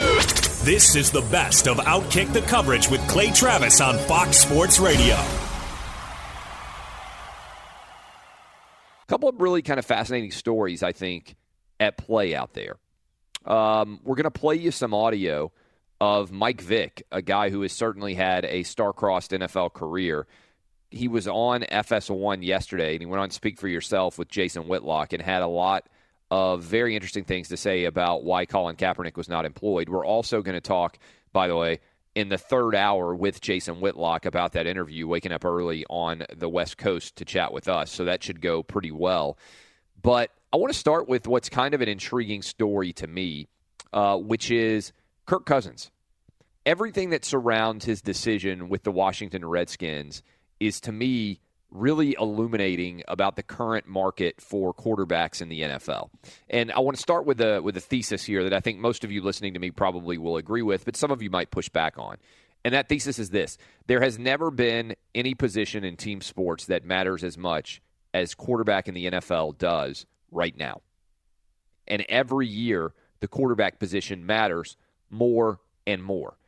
This is the best of Outkick the coverage with Clay Travis on Fox Sports Radio. A couple of really kind of fascinating stories, I think, at play out there. Um, we're going to play you some audio of Mike Vick, a guy who has certainly had a star-crossed NFL career. He was on FS1 yesterday, and he went on Speak for Yourself with Jason Whitlock and had a lot of very interesting things to say about why Colin Kaepernick was not employed. We're also going to talk, by the way, in the third hour with Jason Whitlock about that interview, waking up early on the West Coast to chat with us. So that should go pretty well. But I want to start with what's kind of an intriguing story to me, uh, which is Kirk Cousins. Everything that surrounds his decision with the Washington Redskins is, to me, really illuminating about the current market for quarterbacks in the NFL. And I want to start with a with a thesis here that I think most of you listening to me probably will agree with, but some of you might push back on. And that thesis is this: there has never been any position in team sports that matters as much as quarterback in the NFL does right now. And every year the quarterback position matters more and more.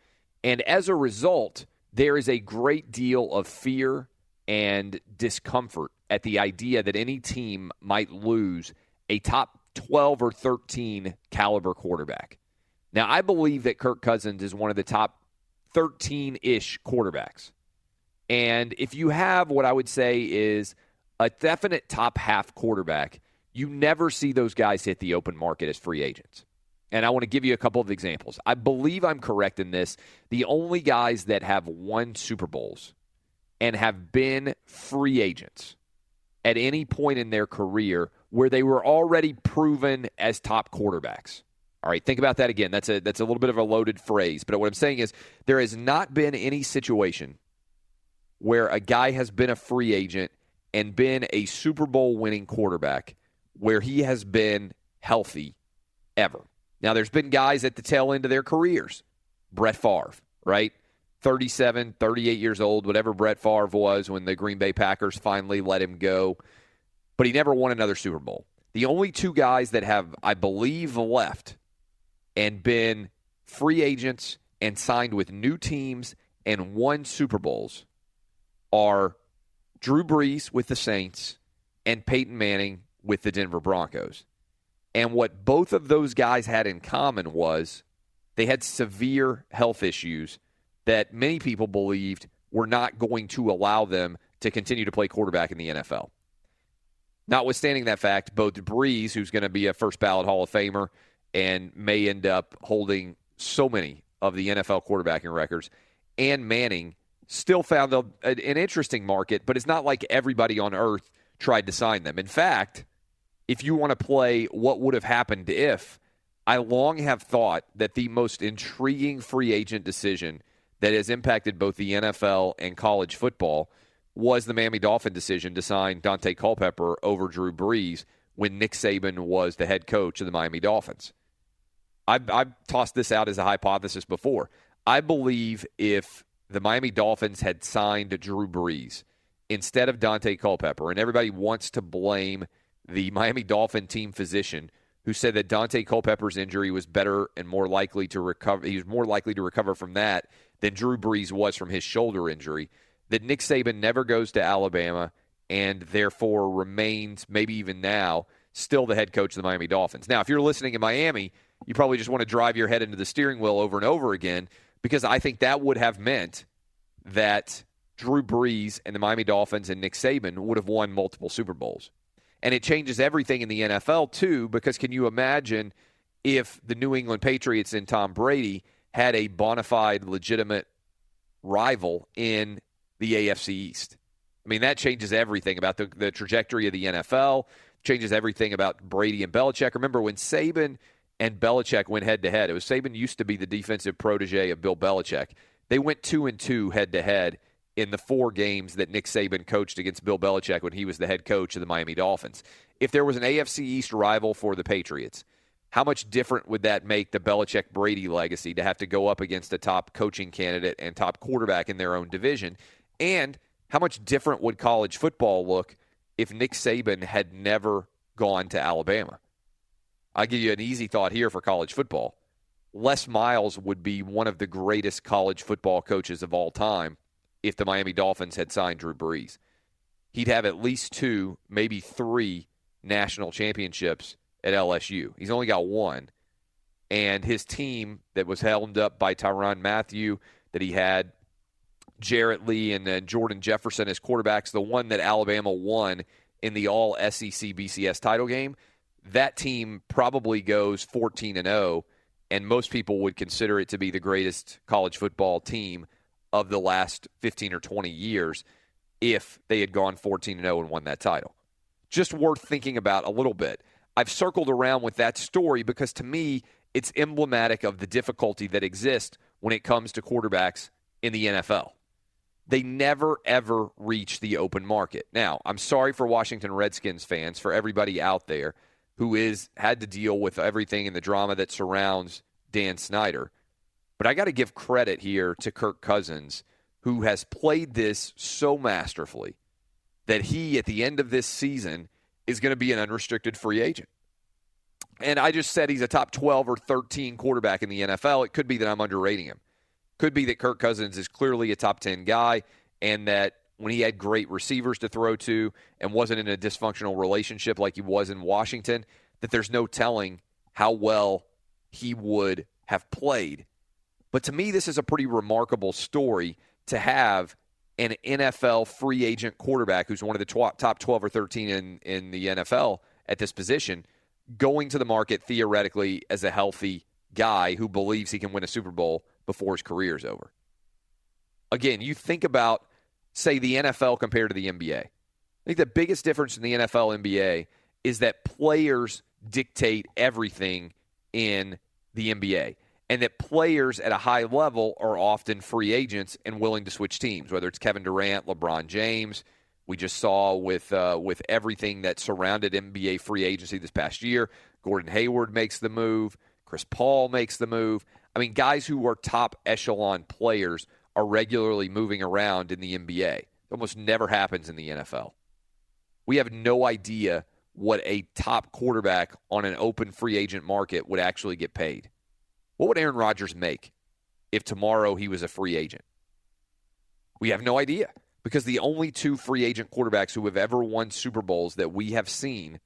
And as a result, there is a great deal of fear and discomfort at the idea that any team might lose a top 12 or 13 caliber quarterback. Now, I believe that Kirk Cousins is one of the top 13 ish quarterbacks. And if you have what I would say is a definite top half quarterback, you never see those guys hit the open market as free agents. And I want to give you a couple of examples. I believe I'm correct in this. The only guys that have won Super Bowls and have been free agents at any point in their career where they were already proven as top quarterbacks. All right, think about that again. That's a that's a little bit of a loaded phrase, but what I'm saying is there has not been any situation where a guy has been a free agent and been a Super Bowl winning quarterback where he has been healthy ever. Now there's been guys at the tail end of their careers. Brett Favre, right? 37, 38 years old, whatever Brett Favre was when the Green Bay Packers finally let him go. But he never won another Super Bowl. The only two guys that have, I believe, left and been free agents and signed with new teams and won Super Bowls are Drew Brees with the Saints and Peyton Manning with the Denver Broncos. And what both of those guys had in common was they had severe health issues that many people believed were not going to allow them to continue to play quarterback in the NFL. Notwithstanding that fact, both Brees, who's going to be a first ballot Hall of Famer and may end up holding so many of the NFL quarterbacking records, and Manning still found a, an interesting market, but it's not like everybody on earth tried to sign them. In fact, if you want to play what would have happened if, I long have thought that the most intriguing free agent decision that has impacted both the NFL and college football was the Miami Dolphin decision to sign Dante Culpepper over Drew Brees when Nick Saban was the head coach of the Miami Dolphins. I've, I've tossed this out as a hypothesis before. I believe if the Miami Dolphins had signed Drew Brees instead of Dante Culpepper, and everybody wants to blame the Miami Dolphin team physician who said that Dante Culpepper's injury was better and more likely to recover. He was more likely to recover from that than Drew Brees was from his shoulder injury. That Nick Saban never goes to Alabama and therefore remains, maybe even now, still the head coach of the Miami Dolphins. Now, if you're listening in Miami, you probably just want to drive your head into the steering wheel over and over again because I think that would have meant that Drew Brees and the Miami Dolphins and Nick Saban would have won multiple Super Bowls. And it changes everything in the NFL, too, because can you imagine if the New England Patriots and Tom Brady had a bona fide, legitimate rival in the AFC East? I mean, that changes everything about the, the trajectory of the NFL, changes everything about Brady and Belichick. Remember when Saban and Belichick went head to head? It was Saban used to be the defensive protege of Bill Belichick. They went two and two head to head in the four games that Nick Saban coached against Bill Belichick when he was the head coach of the Miami Dolphins. If there was an AFC East rival for the Patriots, how much different would that make the Belichick Brady legacy to have to go up against a top coaching candidate and top quarterback in their own division? And how much different would college football look if Nick Saban had never gone to Alabama? I'll give you an easy thought here for college football. Les Miles would be one of the greatest college football coaches of all time if the Miami Dolphins had signed Drew Brees. He'd have at least two, maybe three national championships at LSU. He's only got one. And his team that was held up by Tyrann Mathieu, that he had Jarrett Lee and then Jordan Jefferson as quarterbacks, the one that Alabama won in the all SEC BCS title game, that team probably goes 14 and 0 and most people would consider it to be the greatest college football team of the last 15 or 20 years if they had gone 14 and 0 and won that title. Just worth thinking about a little bit. I've circled around with that story because to me, it's emblematic of the difficulty that exists when it comes to quarterbacks in the NFL. They never, ever reach the open market. Now, I'm sorry for Washington Redskins fans, for everybody out there who is had to deal with everything and the drama that surrounds Dan Snyder. But I got to give credit here to Kirk Cousins, who has played this so masterfully that he, at the end of this season, is going to be an unrestricted free agent. And I just said he's a top 12 or 13 quarterback in the NFL. It could be that I'm underrating him. Could be that Kirk Cousins is clearly a top 10 guy and that when he had great receivers to throw to and wasn't in a dysfunctional relationship like he was in Washington, that there's no telling how well he would have played. But to me, this is a pretty remarkable story to have an NFL free agent quarterback who's one of the tw- top 12 or 13 in, in the NFL at this position going to the market theoretically as a healthy guy who believes he can win a Super Bowl before his career is over. Again, you think about say, the NFL compared to the NBA. I think the biggest difference in the NFL NBA is that players dictate everything in the NBA. And that players at a high level are often free agents and willing to switch teams, whether it's Kevin Durant, LeBron James. We just saw with uh, with everything that surrounded NBA free agency this past year. Gordon Hayward makes the move. Chris Paul makes the move. I mean, guys who are top echelon players are regularly moving around in the NBA. It almost never happens in the NFL. We have no idea what a top quarterback on an open free agent market would actually get paid. What would Aaron Rodgers make if tomorrow he was a free agent? We have no idea because the only two free agent quarterbacks who have ever won Super Bowls that we have seen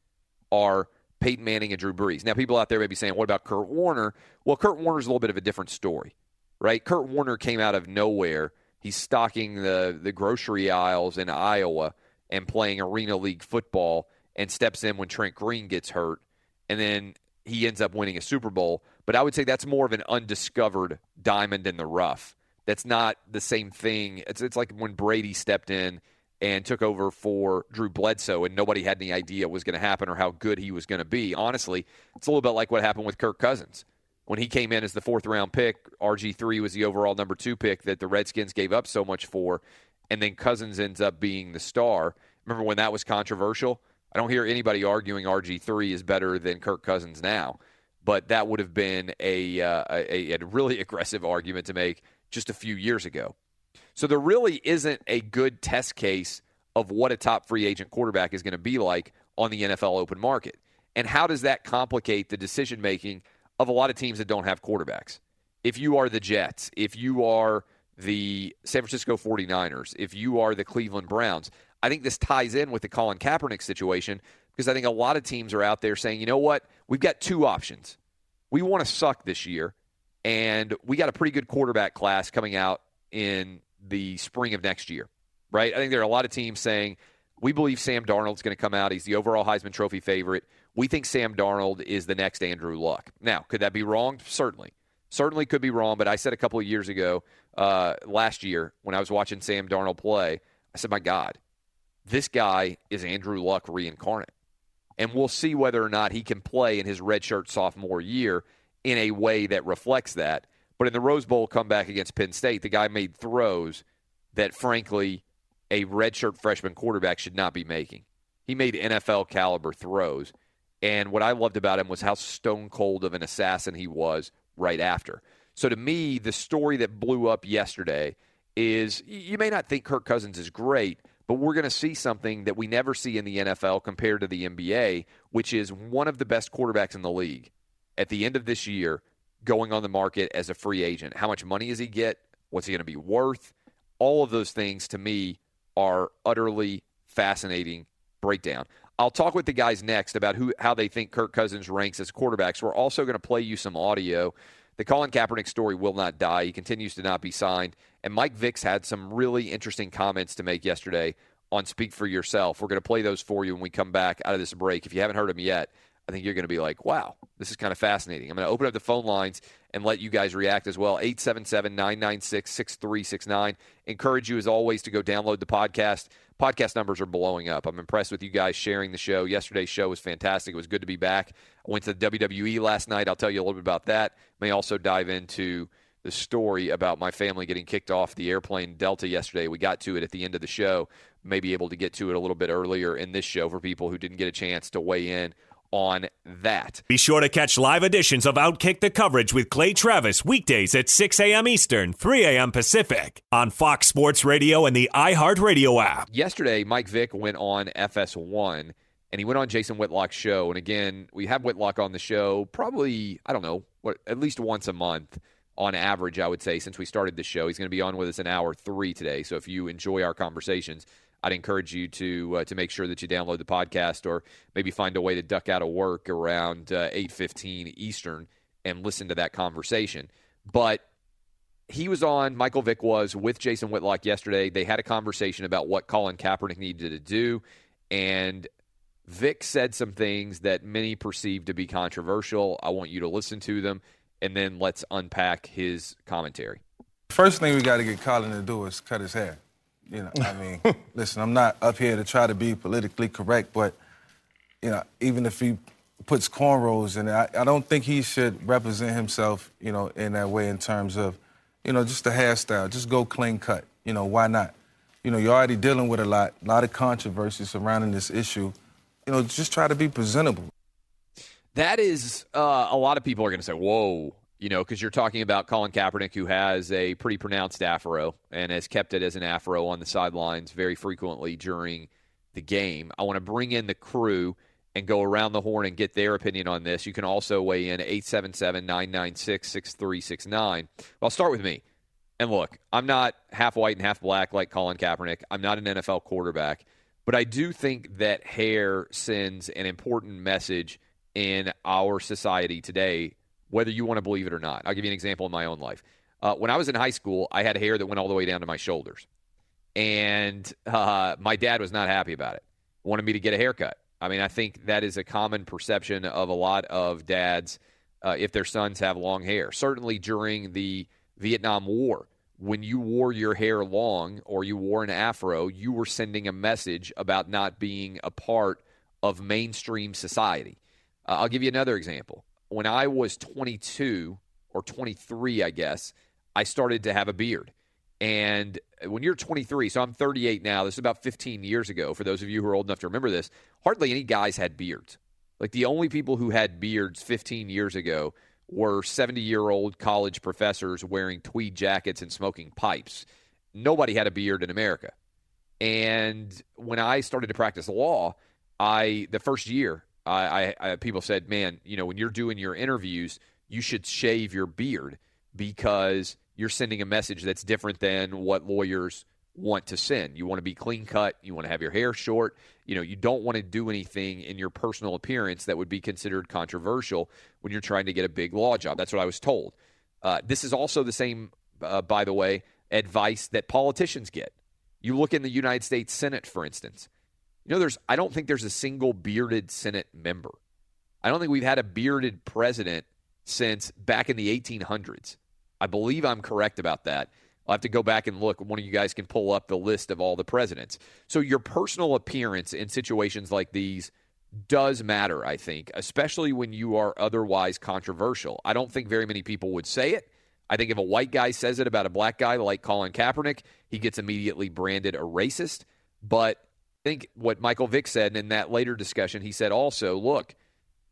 are Peyton Manning and Drew Brees. Now, people out there may be saying, what about Kurt Warner? Well, Kurt Warner's a little bit of a different story right? Kurt Warner came out of nowhere. He's stocking the, the grocery aisles in Iowa and playing Arena League football and steps in when Trent Green gets hurt. And then he ends up winning a Super Bowl. But I would say that's more of an undiscovered diamond in the rough. That's not the same thing. It's it's like when Brady stepped in and took over for Drew Bledsoe, and nobody had any idea what was going to happen or how good he was going to be. Honestly, it's a little bit like what happened with Kirk Cousins. When he came in as the fourth round pick, RG3 was the overall number two pick that the Redskins gave up so much for, and then Cousins ends up being the star. Remember when that was controversial? I don't hear anybody arguing RG3 is better than Kirk Cousins now, but that would have been a, uh, a, a really aggressive argument to make just a few years ago. So there really isn't a good test case of what a top free agent quarterback is going to be like on the NFL open market. And how does that complicate the decision making of a lot of teams that don't have quarterbacks? If you are the Jets, if you are the San Francisco 49ers, if you are the Cleveland Browns, I think this ties in with the Colin Kaepernick situation because I think a lot of teams are out there saying, you know what, we've got two options. We want to suck this year, and we got a pretty good quarterback class coming out in the spring of next year, right? I think there are a lot of teams saying, we believe Sam Darnold's going to come out. He's the overall Heisman Trophy favorite. We think Sam Darnold is the next Andrew Luck. Now, could that be wrong? Certainly. Certainly could be wrong, but I said a couple of years ago, uh, last year, when I was watching Sam Darnold play, I said, my God, this guy is Andrew Luck reincarnate. And we'll see whether or not he can play in his redshirt sophomore year in a way that reflects that. But in the Rose Bowl comeback against Penn State, the guy made throws that, frankly, a redshirt freshman quarterback should not be making. He made NFL caliber throws. And what I loved about him was how stone cold of an assassin he was right after. So to me, the story that blew up yesterday is you may not think Kirk Cousins is great, but we're going to see something that we never see in the NFL compared to the NBA, which is one of the best quarterbacks in the league at the end of this year going on the market as a free agent. How much money does he get? What's he going to be worth? All of those things to me are utterly fascinating breakdown. I'll talk with the guys next about who how they think Kirk Cousins ranks as quarterbacks. We're also going to play you some audio. The Colin Kaepernick story will not die. He continues to not be signed. And Mike Vick's had some really interesting comments to make yesterday on Speak for Yourself. We're going to play those for you when we come back out of this break. If you haven't heard them yet, I think you're going to be like, wow, this is kind of fascinating. I'm going to open up the phone lines and let you guys react as well. 877 996 6369. Encourage you, as always, to go download the podcast. Podcast numbers are blowing up. I'm impressed with you guys sharing the show. Yesterday's show was fantastic. It was good to be back. I went to the WWE last night. I'll tell you a little bit about that. May also dive into the story about my family getting kicked off the airplane Delta yesterday. We got to it at the end of the show. Maybe able to get to it a little bit earlier in this show for people who didn't get a chance to weigh in on that. Be sure to catch live editions of Outkick the Coverage with Clay Travis weekdays at 6 a.m. Eastern, 3 a.m. Pacific on Fox Sports Radio and the iHeartRadio app. Yesterday, Mike Vick went on FS1 and he went on Jason Whitlock's show. And again, we have Whitlock on the show probably, I don't know, what, at least once a month on average, I would say, since we started the show. He's going to be on with us in hour three today. So if you enjoy our conversations, I'd encourage you to uh, to make sure that you download the podcast or maybe find a way to duck out of work around uh, 8:15 Eastern and listen to that conversation. But he was on, Michael Vick was with Jason Whitlock yesterday. They had a conversation about what Colin Kaepernick needed to do. And Vick said some things that many perceived to be controversial. I want you to listen to them, and then let's unpack his commentary. First thing we got to get Colin to do is cut his hair. You know, I mean, listen, I'm not up here to try to be politically correct, but you know, even if he puts cornrows in it, I, I don't think he should represent himself, you know, in that way in terms of, you know, just the hairstyle. Just go clean cut. You know, why not? You know, you're already dealing with a lot, a lot of controversy surrounding this issue. You know, just try to be presentable. That is, uh, a lot of people are going to say, whoa, you know, because you're talking about Colin Kaepernick, who has a pretty pronounced afro and has kept it as an afro on the sidelines very frequently during the game. I want to bring in the crew and go around the horn and get their opinion on this. You can also weigh in 877 996 6369. I'll start with me. And look, I'm not half white and half black like Colin Kaepernick. I'm not an NFL quarterback. But I do think that hair sends an important message in our society today whether you want to believe it or not. I'll give you an example in my own life. Uh, when I was in high school, I had hair that went all the way down to my shoulders. And uh, my dad was not happy about it, wanted me to get a haircut. I mean, I think that is a common perception of a lot of dads uh, if their sons have long hair. Certainly during the Vietnam War, when you wore your hair long or you wore an afro, you were sending a message about not being a part of mainstream society. Uh, I'll give you another example. When I was 22 or 23, I guess, I started to have a beard. And when you're 23, so I'm 38 now, this is about 15 years ago, for those of you who are old enough to remember this, hardly any guys had beards. Like the only people who had beards 15 years ago were 70 year old college professors wearing tweed jackets and smoking pipes. Nobody had a beard in America. And when I started to practice law, I the first year, I, I, I people said, "Man, you know, when you're doing your interviews, you should shave your beard because you're sending a message that's different than what lawyers want to send. You want to be clean cut. You want to have your hair short. You know, you don't want to do anything in your personal appearance that would be considered controversial when you're trying to get a big law job. That's what I was told. Uh, this is also the same, uh, by the way, advice that politicians get. You look in the United States Senate, for instance. You know, there's I don't think there's a single bearded Senate member. I don't think we've had a bearded president since back in the 1800s. I believe I'm correct about that. I'll have to go back and look. One of you guys can pull up the list of all the presidents. So your personal appearance in situations like these does matter, I think, especially when you are otherwise controversial. I don't think very many people would say it. I think if a white guy says it about a black guy like Colin Kaepernick, he gets immediately branded a racist. But think what Michael Vick said in that later discussion, he said also, look,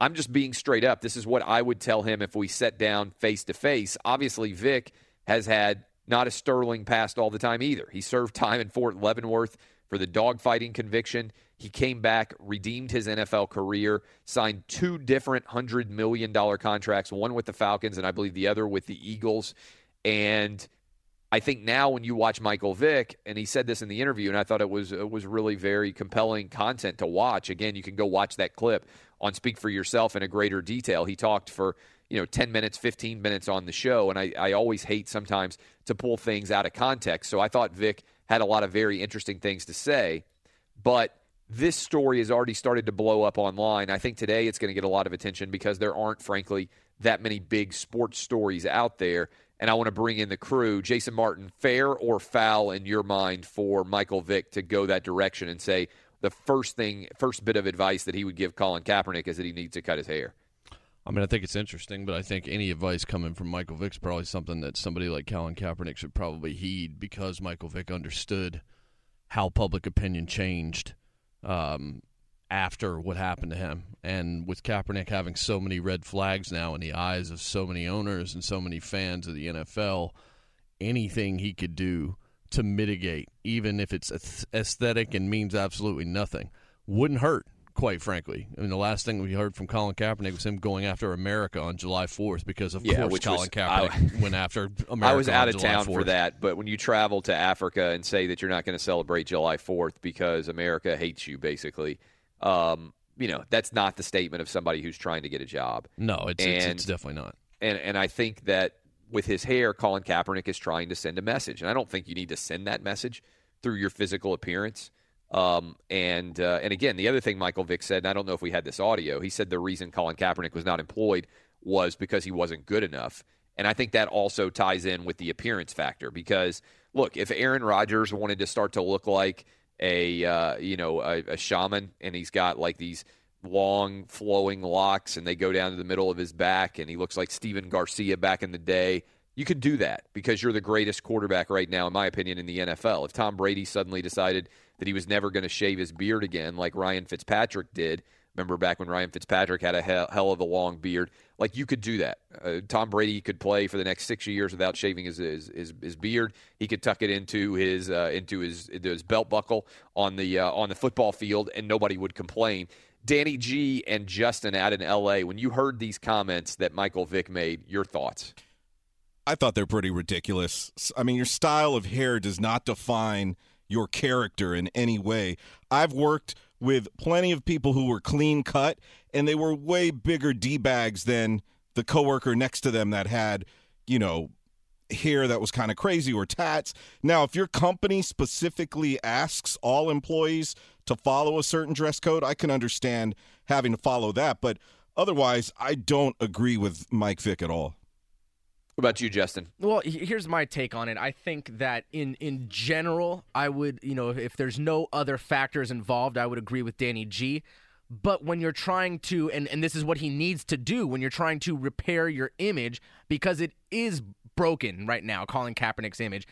I'm just being straight up. This is what I would tell him if we sat down face to face. Obviously, Vick has had not a sterling past all the time either. He served time in Fort Leavenworth for the dogfighting conviction. He came back, redeemed his NFL career, signed two different $100 million contracts, one with the Falcons and I believe the other with the Eagles. And I think now when you watch Michael Vick, and he said this in the interview, and I thought it was it was really very compelling content to watch. Again, you can go watch that clip on Speak for Yourself in a greater detail. He talked for you know 10 minutes 15 minutes on the show and I, I always hate sometimes to pull things out of context so i thought Vick had a lot of very interesting things to say but this story has already started to blow up online i think today it's going to get a lot of attention because there aren't frankly that many big sports stories out there and i want to bring in the crew jason martin fair or foul in your mind for michael vick to go that direction and say the first thing first bit of advice that he would give colin kaepernick is that he needs to cut his hair? I mean, I think it's interesting, but I think any advice coming from Michael Vick's probably something that somebody like Colin Kaepernick should probably heed because Michael Vick understood how public opinion changed um, after what happened to him. And with Kaepernick having so many red flags now in the eyes of so many owners and so many fans of the NFL, anything he could do to mitigate, even if it's aesthetic and means absolutely nothing, wouldn't hurt quite frankly. I mean, the last thing we heard from Colin Kaepernick was him going after America on July 4th because, of yeah, course, Colin was, Kaepernick I, went after America. I was out of July town 4th. for that, but when you travel to Africa and say that you're not going to celebrate July 4th because America hates you, basically, um, you know, that's not the statement of somebody who's trying to get a job. No, it's, it's, it's definitely not. And and I think that with his hair, Colin Kaepernick is trying to send a message, and I don't think you need to send that message through your physical appearance. Um, and uh, and again, the other thing Michael Vick said, and I don't know if we had this audio. He said the reason Colin Kaepernick was not employed was because he wasn't good enough, and I think that also ties in with the appearance factor. Because look, if Aaron Rodgers wanted to start to look like a uh, you know a, a shaman, and he's got like these long flowing locks and they go down to the middle of his back and he looks like Steven Garcia back in the day. You could do that because you're the greatest quarterback right now, in my opinion, in the NFL. If Tom Brady suddenly decided that he was never going to shave his beard again, like Ryan Fitzpatrick did, remember back when Ryan Fitzpatrick had a hell, hell of a long beard, like you could do that. Uh, Tom Brady could play for the next six years without shaving his his, his, his beard. He could tuck it into his uh, into his his belt buckle on the uh, on the football field, and nobody would complain. Danny G and Justin out in L.A. When you heard these comments that Michael Vick made, your thoughts? I thought they're pretty ridiculous. I mean, your style of hair does not define your character in any way. I've worked with plenty of people who were clean cut, and they were way bigger d bags than the coworker next to them that had, you know, hair that was kind of crazy or tats. Now, if your company specifically asks all employees to follow a certain dress code, I can understand having to follow that. But Otherwise, I don't agree with Mike Vick at all. What about you, Justin? Well, here's my take on it. I think that in in general, I would, you know, if, if there's no other factors involved, I would agree with Danny G. But when you're trying to, and, and this is what he needs to do, when you're trying to repair your image, because it is broken right now, Colin Kaepernick's image,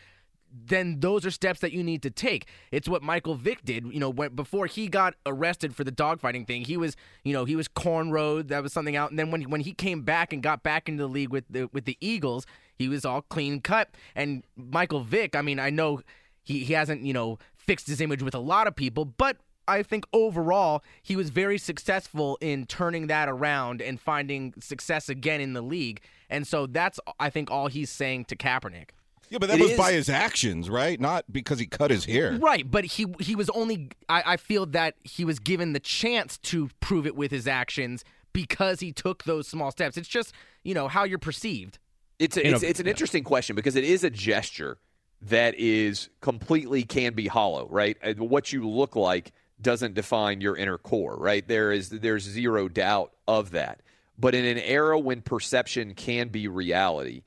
then those are steps that you need to take. It's what Michael Vick did. You know, when, before he got arrested for the dogfighting thing, he was, you know, he was cornrowed. That was something out. And then when when he came back and got back into the league with the with the Eagles, he was all clean cut. And Michael Vick, I mean, I know he he hasn't you know fixed his image with a lot of people, but I think overall he was very successful in turning that around and finding success again in the league. And so that's I think all he's saying to Kaepernick. Yeah, but that It was is- by his actions, right? Not because he cut his hair. Right, but he he was only I, I feel that he was given the chance to prove it with his actions because he took those small steps. It's just, you know, how you're perceived. It's a, You know, it's, it's an interesting question because it is a gesture that is completely can be hollow, right? Uh, what you look like doesn't define your inner core, right? There is there's zero doubt of that. But in an era when perception can be reality,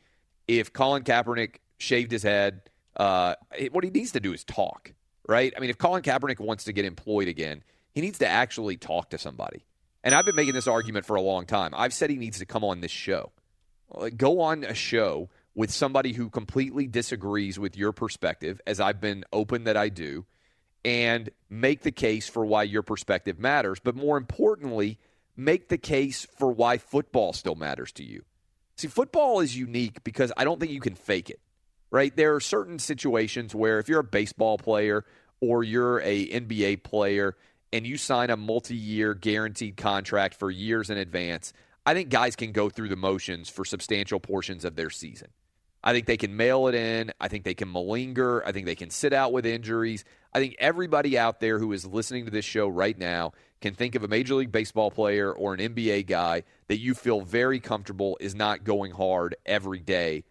if Colin Kaepernick shaved his head, uh, what he needs to do is talk, right? I mean, if Colin Kaepernick wants to get employed again, he needs to actually talk to somebody. And I've been making this argument for a long time. I've said he needs to come on this show. Go on a show with somebody who completely disagrees with your perspective, as I've been open that I do, and make the case for why your perspective matters. But more importantly, make the case for why football still matters to you. See, football is unique because I don't think you can fake it, right? There are certain situations where if you're a baseball player or you're a NBA player and you sign a multi-year guaranteed contract for years in advance, I think guys can go through the motions for substantial portions of their season. I think they can mail it in. I think they can malinger. I think they can sit out with injuries. I think everybody out there who is listening to this show right now can think of a Major League Baseball player or an NBA guy that you feel very comfortable is not going hard every day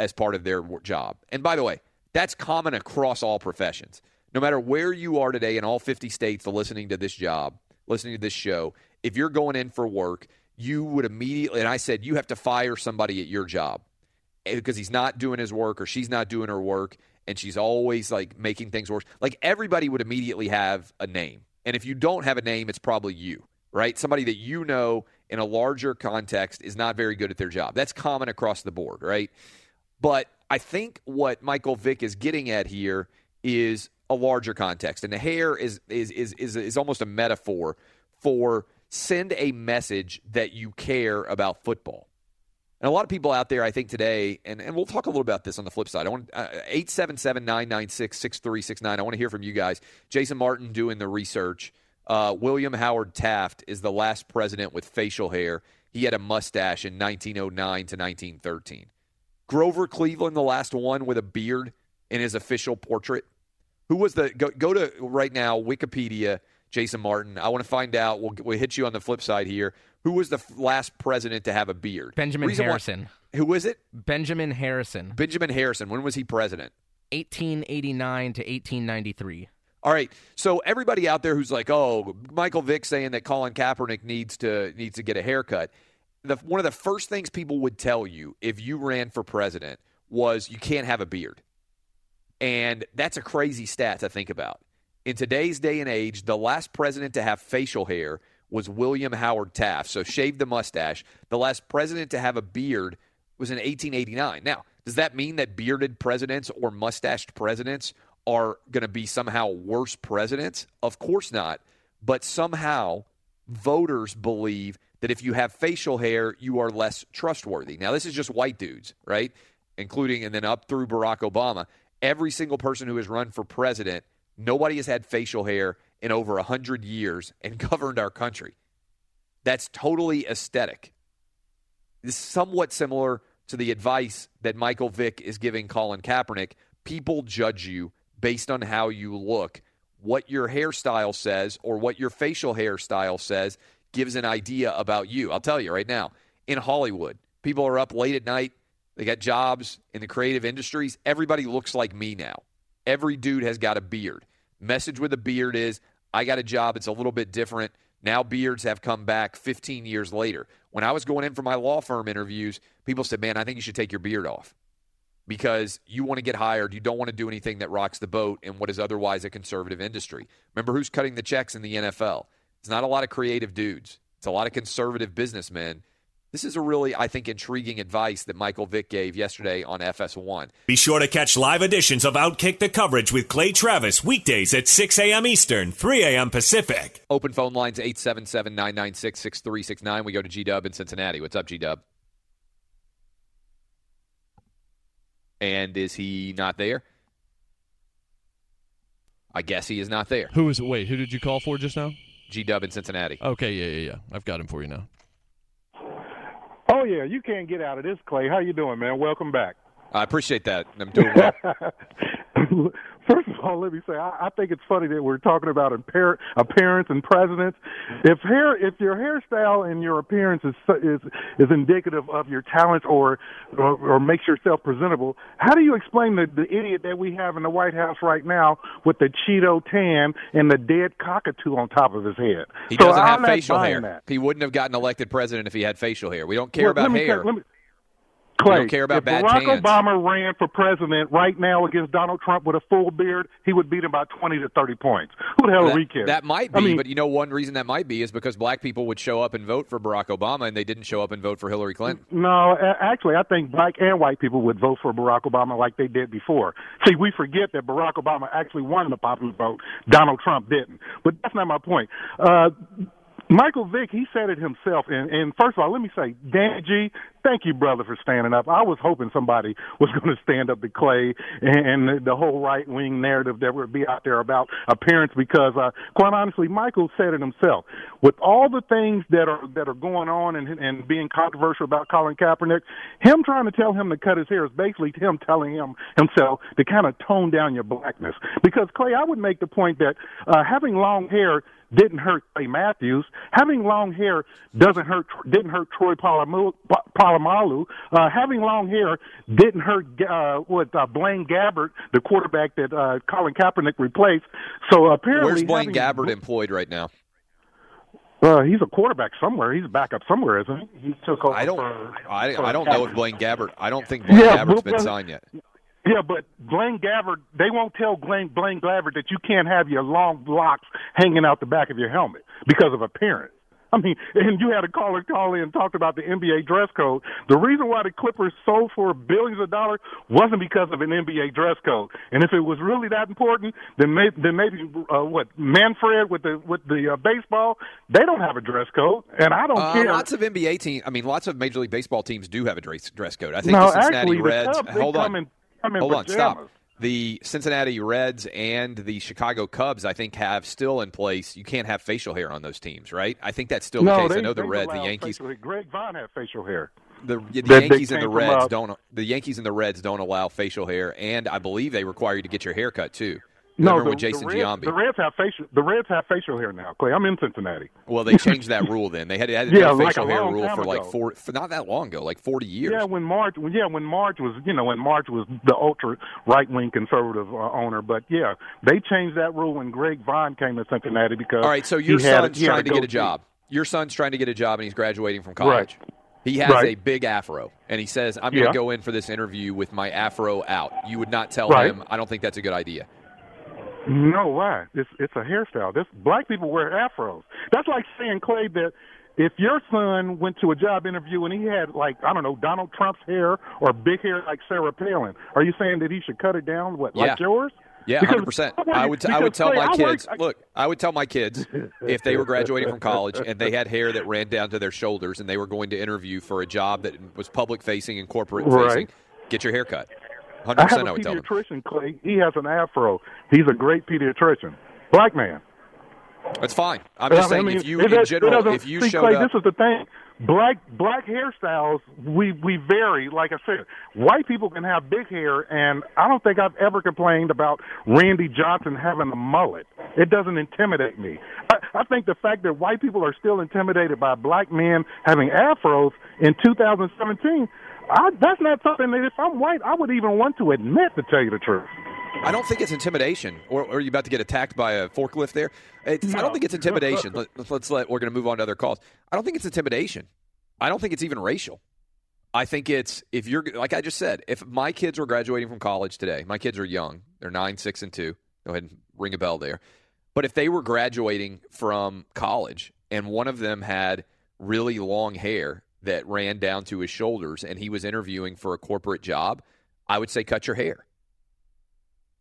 as part of their job. And by the way, that's common across all professions. No matter where you are today in all 50 states listening to this job, listening to this show, if you're going in for work, you would immediately, and I said, you have to fire somebody at your job because he's not doing his work or she's not doing her work and she's always like making things worse. Like everybody would immediately have a name. And if you don't have a name, it's probably you, right? Somebody that you know in a larger context is not very good at their job. That's common across the board, right? But I think what Michael Vick is getting at here is a larger context. And the hair is is is is, is almost a metaphor for send a message that you care about football. And a lot of people out there, I think today, and, and we'll talk a little about this on the flip side. I want uh, 877 996 6369. I want to hear from you guys. Jason Martin doing the research. Uh, William Howard Taft is the last president with facial hair. He had a mustache in 1909 to 1913. Grover Cleveland, the last one with a beard in his official portrait. Who was the go, go to right now Wikipedia? Jason Martin. I want to find out. We'll, we'll hit you on the flip side here. Who was the last president to have a beard? Benjamin Reason why- Harrison. who was it? Benjamin Harrison. Benjamin Harrison. When was he president? 1889 to 1893. All right. So everybody out there who's like, "Oh, Michael Vick saying that Colin Kaepernick needs to needs to get a haircut." The, one of the first things people would tell you if you ran for president was you can't have a beard. And that's a crazy stat to think about. In today's day and age, the last president to have facial hair was William Howard Taft. So shaved the mustache. The last president to have a beard was in 1889. Now, does that mean that bearded presidents or mustached presidents are going to be somehow worse presidents? Of course not. But somehow voters believe that if you have facial hair, you are less trustworthy. Now, this is just white dudes, right? Including and then up through Barack Obama. Every single person who has run for president, nobody has had facial hair in over 100 years and governed our country. That's totally aesthetic. Is somewhat similar to the advice that Michael Vick is giving Colin Kaepernick. People judge you based on how you look. What your hairstyle says or what your facial hairstyle says gives an idea about you. I'll tell you right now, in Hollywood, people are up late at night. They got jobs in the creative industries. Everybody looks like me now. Every dude has got a beard. Message with a beard is I got a job. It's a little bit different. Now beards have come back 15 years later. When I was going in for my law firm interviews, people said, "Man, I think you should take your beard off." Because you want to get hired, you don't want to do anything that rocks the boat in what is otherwise a conservative industry. Remember who's cutting the checks in the NFL? It's not a lot of creative dudes. It's a lot of conservative businessmen. This is a really, I think, intriguing advice that Michael Vick gave yesterday on FS1. Be sure to catch live editions of Outkick the Coverage with Clay Travis weekdays at 6 a.m. Eastern, 3 a.m. Pacific. Open phone lines 877 996 6369. We go to G Dub in Cincinnati. What's up, G Dub? And is he not there? I guess he is not there. Who is it? Wait, who did you call for just now? G Dub in Cincinnati. Okay, yeah, yeah, yeah. I've got him for you now. Oh yeah, you can't get out of this, Clay. How you doing, man? Welcome back. I appreciate that. I'm doing well. First of all, let me say I, I think it's funny that we're talking about appear, appearance and presidents. If hair, if your hairstyle and your appearance is is is indicative of your talent or or, or makes yourself presentable, how do you explain the the idiot that we have in the White House right now with the Cheeto tan and the dead cockatoo on top of his head? He So doesn't I'm have facial hair. That. He wouldn't have gotten elected president if he had facial hair. We don't care Well, about hair. let me- Clay, don't care about if bad Barack tans. Obama ran for president right now against Donald Trump with a full beard, he would beat him by 20 to 30 points. Who the hell that, are we kidding? that might be, I mean, but you know, one reason that might be is because black people would show up and vote for Barack Obama, and they didn't show up and vote for Hillary Clinton. no, actually, I think black and white people would vote for Barack Obama like they did before. See, we forget that Barack Obama actually won the popular vote. Donald Trump didn't. But that's not my point. Uh, Michael Vick, he said it himself. And, and first of all, let me say, Dan G, thank you, brother, for standing up. I was hoping somebody was going to stand up to Clay and, and the, whole right wing narrative that would be out there about appearance because, uh, quite honestly, Michael said it himself. With all the things that are that are going on and, and being controversial about Colin Kaepernick, him trying to tell him to cut his hair is basically him telling him himself to kind of tone down your blackness. Because Clay, I would make the point that uh, having long hair didn't hurt Clay Matthews. Having long hair doesn't hurt didn't hurt Troy Polamalu. Uh, having long hair didn't hurt uh, what uh, Blaine Gabbert, the quarterback that uh, Colin Kaepernick replaced. So apparently, Where's Blaine having- Gabbert employed right now? Uh, he's a quarterback somewhere. He's a backup somewhere, isn't he? He took over. I don't. For, I, for I don't know if Blaine Gabbert. I don't think Blaine Yeah, Gabbert's but- been signed yet. Yeah, but Blaine Gabbert, they won't tell Blaine, Blaine Gabbert that you can't have your long locks hanging out the back of your helmet because of appearance. I mean, and you had a caller call in and talked about the NBA dress code. The reason why the Clippers sold for billions of dollars wasn't because of an NBA dress code. And if it was really that important, then maybe, then maybe uh, what Manfred with the with the uh, baseball, they don't have a dress code, and I don't Uh, care. lots of NBA teams. I mean, lots of Major League Baseball teams do have a dress, dress code. I think no, the Cincinnati actually, Reds. the Cubs, hold on. Come in hold on. Stop. The Cincinnati Reds and the Chicago Cubs, I think, have still in place. You can't have facial hair on those teams, right? I think that's still no, the case. They, I know the Reds, the Yankees, Greg Vaughn had facial hair. the, the That Yankees and the Reds don't. The Yankees and the Reds don't allow facial hair, and I believe they require you to get your hair cut too. No, the, with Jason the Reds, Giambi? the Reds have facial. The Reds have facial hair now, Clay. I'm in Cincinnati. Well, they changed that rule. Then they had, had Yeah, no like facial a hair rule for like four, for not that long ago, like forty years. Yeah, when Marge, when, yeah, when Marge was, you know, when Marge was the ultra right wing conservative uh, owner. But yeah, they changed that rule when Greg Vaughn came to Cincinnati because. All right, so your son's had trying to get a job. Your son's trying to get a job, and he's graduating from college. Right. He has Right. a big afro, and he says, "I'm going to go in for this interview with my afro out." You would not tell Right. him. I don't think that's a good idea. No, why? It's it's a hairstyle. This black people wear afros. That's like saying Clay that if your son went to a job interview and he had like I don't know Donald Trump's hair or big hair like Sarah Palin, are you saying that he should cut it down? What like Yeah. yours? Yeah, hundred percent. I would. I would tell Clay, my I work- kids. Look, I would tell my kids if they were graduating from college and they had hair that ran down to their shoulders and they were going to interview for a job that was public facing and corporate Right. facing, get your hair cut. I Hundred have a I pediatrician, Clay. He has an afro. He's a great pediatrician. Black man. That's fine. I'm just I saying, mean, if you in does- general, if you see, showed Clay, up, this is the thing. Black black hairstyles, we we vary. Like I said, white people can have big hair, and I don't think I've ever complained about Randy Johnson having a mullet. It doesn't intimidate me. I, I think the fact that white people are still intimidated by black men having afros in 2017, I, that's not something that if I'm white, I would even want to admit. To tell you the truth. I don't think it's intimidation. Or, or are you about to get attacked by a forklift there? It's, I don't think it's intimidation. Let, let's let we're going to move on to other calls. I don't think it's intimidation. I don't think it's even racial. I think it's if you're like I just said, if my kids were graduating from college today, my kids are young. They're nine, six, and two. Go ahead and ring a bell there. But if they were graduating from college and one of them had really long hair that ran down to his shoulders and he was interviewing for a corporate job, I would say cut your hair.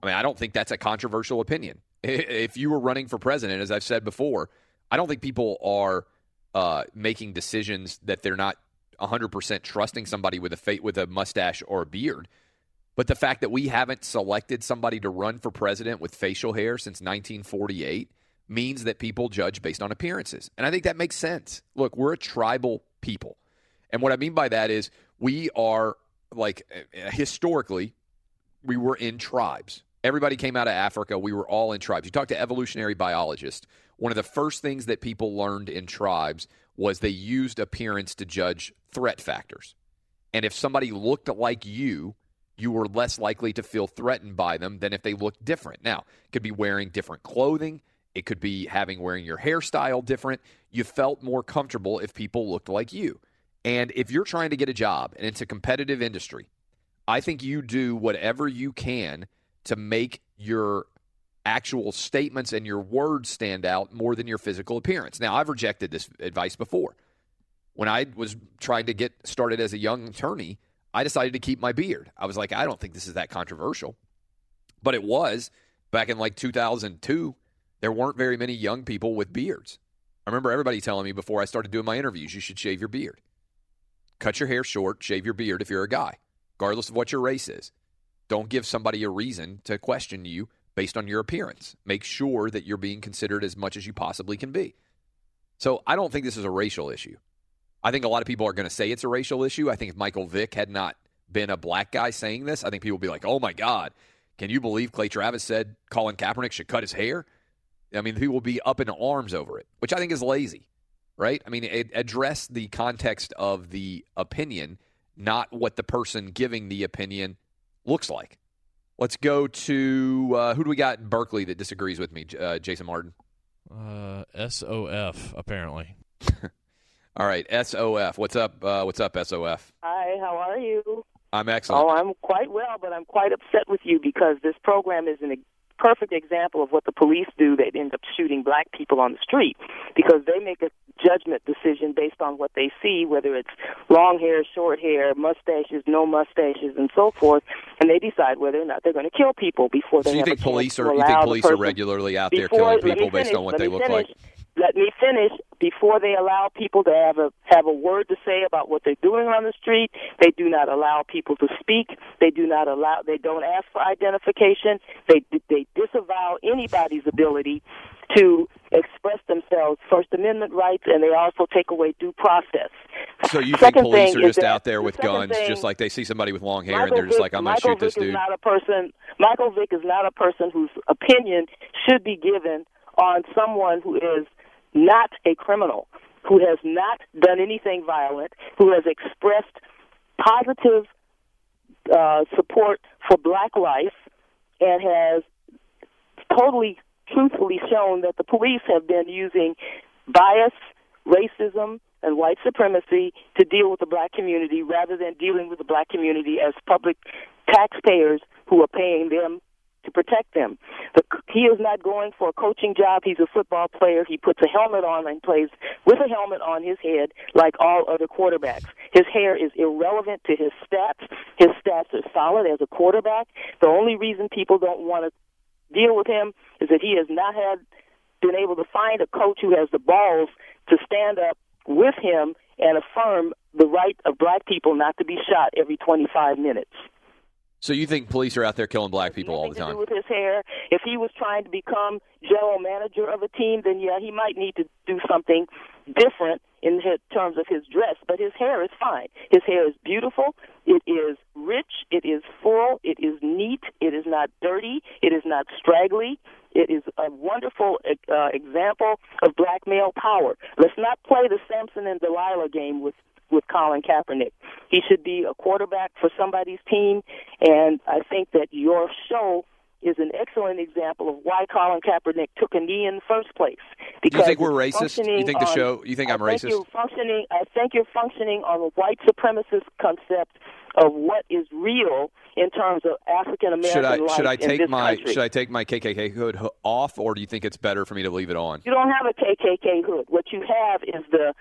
I mean, I don't think that's a controversial opinion. If you were running for president, as I've said before, I don't think people are uh, making decisions that they're not 100% trusting somebody with a fa- with a mustache or a beard. But the fact that we haven't selected somebody to run for president with facial hair since 1948 means that people judge based on appearances. And I think that makes sense. Look, we're a tribal people. And what I mean by that is we are like uh, historically we were in tribes. Everybody came out of Africa. We were all in tribes. You talk to evolutionary biologists. One of the first things that people learned in tribes was they used appearance to judge threat factors. And if somebody looked like you, you were less likely to feel threatened by them than if they looked different. Now, it could be wearing different clothing, it could be having wearing your hairstyle different. You felt more comfortable if people looked like you. And if you're trying to get a job and it's a competitive industry, I think you do whatever you can to make your actual statements and your words stand out more than your physical appearance. Now, I've rejected this advice before. When I was trying to get started as a young attorney, I decided to keep my beard. I was like, I don't think this is that controversial. But it was back in like 2002. There weren't very many young people with beards. I remember everybody telling me before I started doing my interviews, you should shave your beard. Cut your hair short, shave your beard if you're a guy, regardless of what your race is. Don't give somebody a reason to question you based on your appearance. Make sure that you're being considered as much as you possibly can be. So I don't think this is a racial issue. I think a lot of people are going to say it's a racial issue. I think if Michael Vick had not been a black guy saying this, I think people would be like, oh my God, can you believe Clay Travis said Colin Kaepernick should cut his hair? I mean, people will be up in arms over it, which I think is lazy, right? I mean, it, address the context of the opinion, not what the person giving the opinion looks like. Let's go to uh, who do we got in Berkeley that disagrees with me? Uh, Jason Martin. Uh, SOF apparently. All right, SOF. What's up? Uh, what's up, SOF? Hi, how are you? I'm excellent. Oh, I'm quite well, but I'm quite upset with you because this program is an perfect example of what the police do. They end up shooting black people on the street because they make a judgment decision based on what they see, whether it's long hair, short hair, mustaches, no mustaches, and so forth, and they decide whether or not they're going to kill people before they so you have think police are you think police are regularly out there Before- killing people based finish, on what they look finish. like? Let me finish. Before they allow people to have a have a word to say about what they're doing on the street, they do not allow people to speak. They do not allow. They don't ask for identification. They they disavow anybody's ability to express themselves, First Amendment rights, and they also take away due process. So you think police are just that- out there with second guns, thing- just like they see somebody with long hair and they're just Vick- like, I'm going to Michael shoot this Vick dude? Is not a person. Michael Vick is not a person whose opinion should be given on someone who is not a criminal, who has not done anything violent, who has expressed positive uh, support for Black life, and has totally truthfully shown that the police have been using bias, racism, and white supremacy to deal with the black community rather than dealing with the black community as public taxpayers who are paying them to protect them. The, he is not going for a coaching job. He's a football player. He puts a helmet on and plays with a helmet on his head like all other quarterbacks. His hair is irrelevant to his stats. His stats are solid as a quarterback. The only reason people don't want to deal with him is that he has not had been able to find a coach who has the balls to stand up with him and affirm the right of black people not to be shot every 25 minutes. So you think police are out there killing black people all the time? with his hair. If he was trying to become general manager of a team, then yeah, he might need to do something different in terms of his dress. But his hair is fine. His hair is beautiful. It is rich. It is full. It is neat. It is not dirty. It is not straggly. It is a wonderful uh, example of black male power. Let's not play the Samson and Delilah game with with Colin Kaepernick. He should be a quarterback for somebody's team, and I think that your show is an excellent example of why Colin Kaepernick took a knee in the first place. Because you think we're racist? You think the show? You think I'm I think racist? You're functioning. I think you're functioning on a white supremacist concept of what is real in terms of African American Should I life should I in take this my country. should I take my KKK hood off, or do you think it's better for me to leave it on? You don't have a KKK hood. What you have is the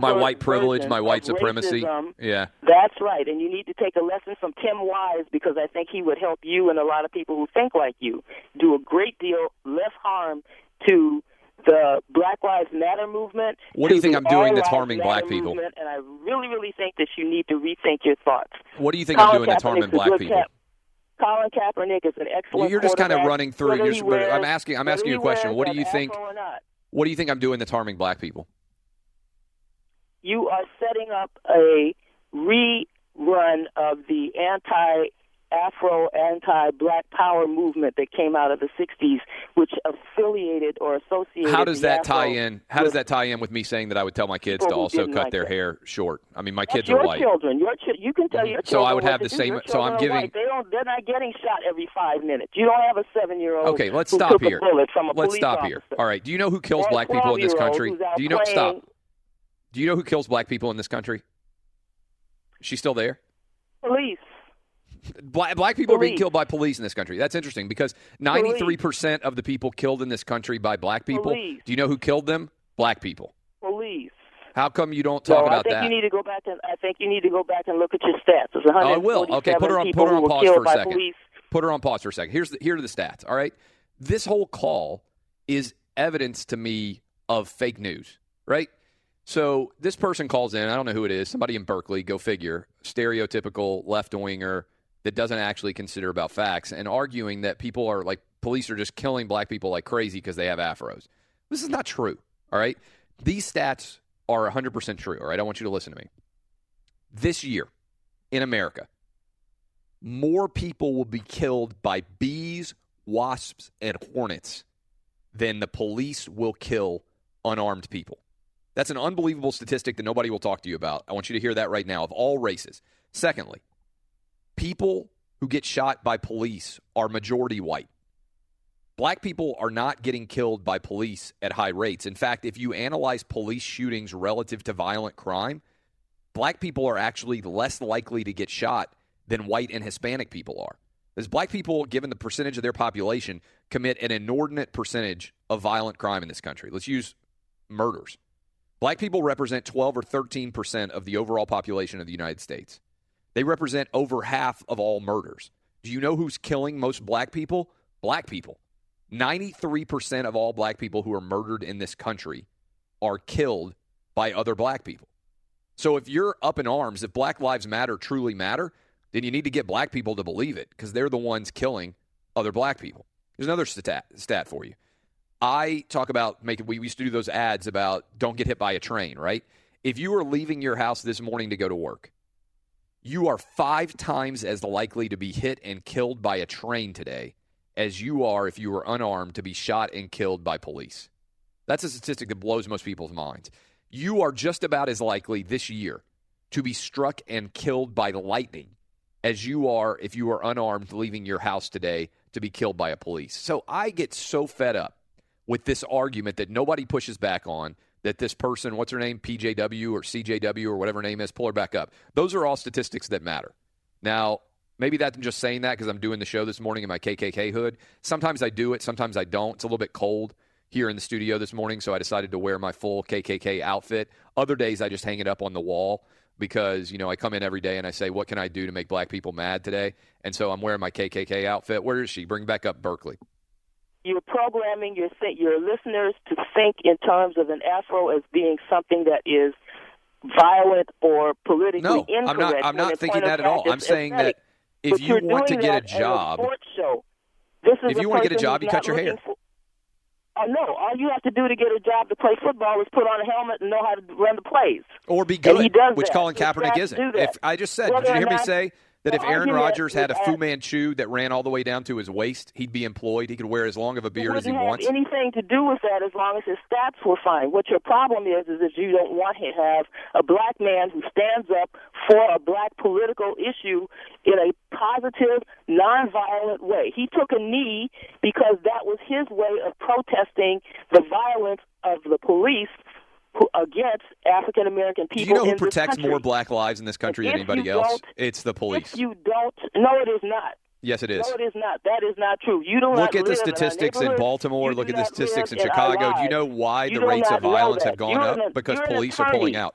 My white privilege, my white supremacy. racism. Yeah. That's right, and you need to take a lesson from Tim Wise because I think he would help you and a lot of people who think like you do a great deal less harm to the Black Lives Matter movement. What do you think I'm doing that's harming black people? Movement, and I really, really think that you need to rethink your thoughts. What do you think Colin I'm doing that's harming black people? Cap- Colin Kaepernick is an excellent. You're just kind of running through. You're, he I'm asking. I'm asking you a question. What do you think? afro or not. What do you think I'm doing that's harming black people? You are setting up a rerun of the anti Afro anti Black Power movement that came out of the '60s, which affiliated or associated. How does that tie in? How does that tie in with me saying that I would tell my kids to also cut like their hair short? I mean, my That's kids your are white. children. Your chi- you can tell mm-hmm. your children. So I would have the do. same- so I'm giving- They don't. They're not getting shot every five minutes. You don't have a seven-year-old. Okay, let's stop here. A from a Let's stop officer. here. All right. Do you know who kills black people in this country? Do you know? Stop. Do you know who kills black people in this country? She's still there. Police. Black, black people are being killed by police in this country. That's interesting because 93% of the people killed in this country by black people. Police. Do you know who killed them? Black people. Police. How come you don't talk no, about I think that? you need to go back and I think you need to go back and look at your stats. Oh, I will. Okay, put her on put her on pause for a second. Police. Put her on pause for a second. Here's the, here are the stats. All right, this whole call is evidence to me of fake news. Right. So this person calls in. I don't know who it is. Somebody in Berkeley. Go figure. Stereotypical left winger that doesn't actually consider about facts and arguing that people are like police are just killing black people like crazy because they have afros. This is not true. All right. These stats are 100% true. All right. I want you to listen to me. This year in America, more people will be killed by bees, wasps, and hornets than the police will kill unarmed people. That's an unbelievable statistic that nobody will talk to you about. I want you to hear that right now of all races. Secondly, people who get shot by police are majority white. Black people are not getting killed by police at high rates. In fact, if you analyze police shootings relative to violent crime, black people are actually less likely to get shot than white and Hispanic people are. As black people, given the percentage of their population, commit an inordinate percentage of violent crime in this country. Let's use murders. Black people represent 12 or 13 percent of the overall population of the United States. They represent over half of all murders. Do you know who's killing most black people? Black people. 93% of all black people who are murdered in this country are killed by other black people. So if you're up in arms, if Black Lives Matter truly matter, then you need to get black people to believe it because they're the ones killing other black people. There's another stat, stat for you. I talk about making, we used to do those ads about don't get hit by a train, right? If you are leaving your house this morning to go to work, you are five times as likely to be hit and killed by a train today as you are if you were unarmed to be shot and killed by police. That's a statistic that blows most people's minds. You are just about as likely this year to be struck and killed by lightning as you are if you are unarmed leaving your house today to be killed by a police. So I get so fed up with this argument that nobody pushes back on that this person, what's her name, PJW or CJW or whatever name is, pull her back up. Those are all statistics that matter. Now, maybe that's just saying that because I'm doing the show this morning in my KKK hood. Sometimes I do it, sometimes I don't. It's a little bit cold here in the studio this morning, so I decided to wear my full KKK outfit. Other days I just hang it up on the wall because, you know, I come in every day and I say, what can I do to make black people mad today? And so I'm wearing my KKK outfit. Where is she? Bring back up Berkeley. You're programming your your listeners to think in terms of an afro as being something that is violent or politically No, incorrect. I'm not. I'm not thinking that at all. I'm saying aesthetic. that if But you want to get a job, show. This is If you wanna get a job, you cut your hair. For, oh no! All you have to do to get a job to play football is put on a helmet and know how to run the plays. or be good, he does which that. Colin Kaepernick isn't. If I just said, Whether did you hear me say That if Aaron Rodgers had a Fu Manchu that ran all the way down to his waist, he'd be employed. He could wear as long of a beard as he wants. anything to do with that as long as his stats were fine. What your problem is is that you don't want to have a black man who stands up for a black political issue in a positive, nonviolent way. He took a knee because that was his way of protesting the violence of the police who, against African American Do people you know who protects more black lives in this country than anybody else? It's the police. If you don't, no, it is not. yes, it is. No, it is not. That is not true. You don't Look at the live in statistics in. Baltimore. You Look at the statistics in Chicago. Do you know why You the rates of violence have gone up? an- because police are pulling out.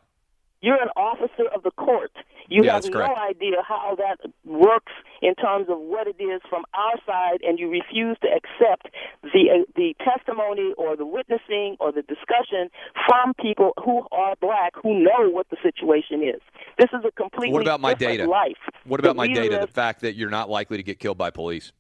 You're an officer of the court. You Yeah, have no correct. idea how that works in terms of what it is from our side, and you refuse to accept the uh, the testimony or the witnessing or the discussion from people who are black who know what the situation is. This is a completely What about my data? life. What about my data? live The fact that you're not likely to get killed by police.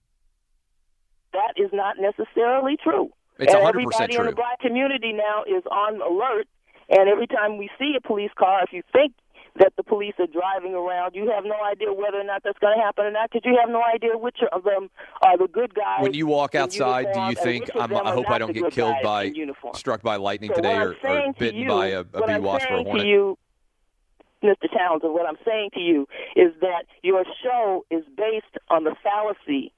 that is not necessarily true. It's and 100% everybody in true. the black community now is on alert. And every time we see a police car, if you think that the police are driving around, you have no idea whether or not that's going to happen or not, because you have no idea which of them are the good guys. When you walk outside, do you think I'm, I hope I don't get killed by struck by lightning So today or, or bitten you, by a, a bee wasp or hornet? To you, Mr. Townsend, what I'm saying to you is that your show is based on the fallacy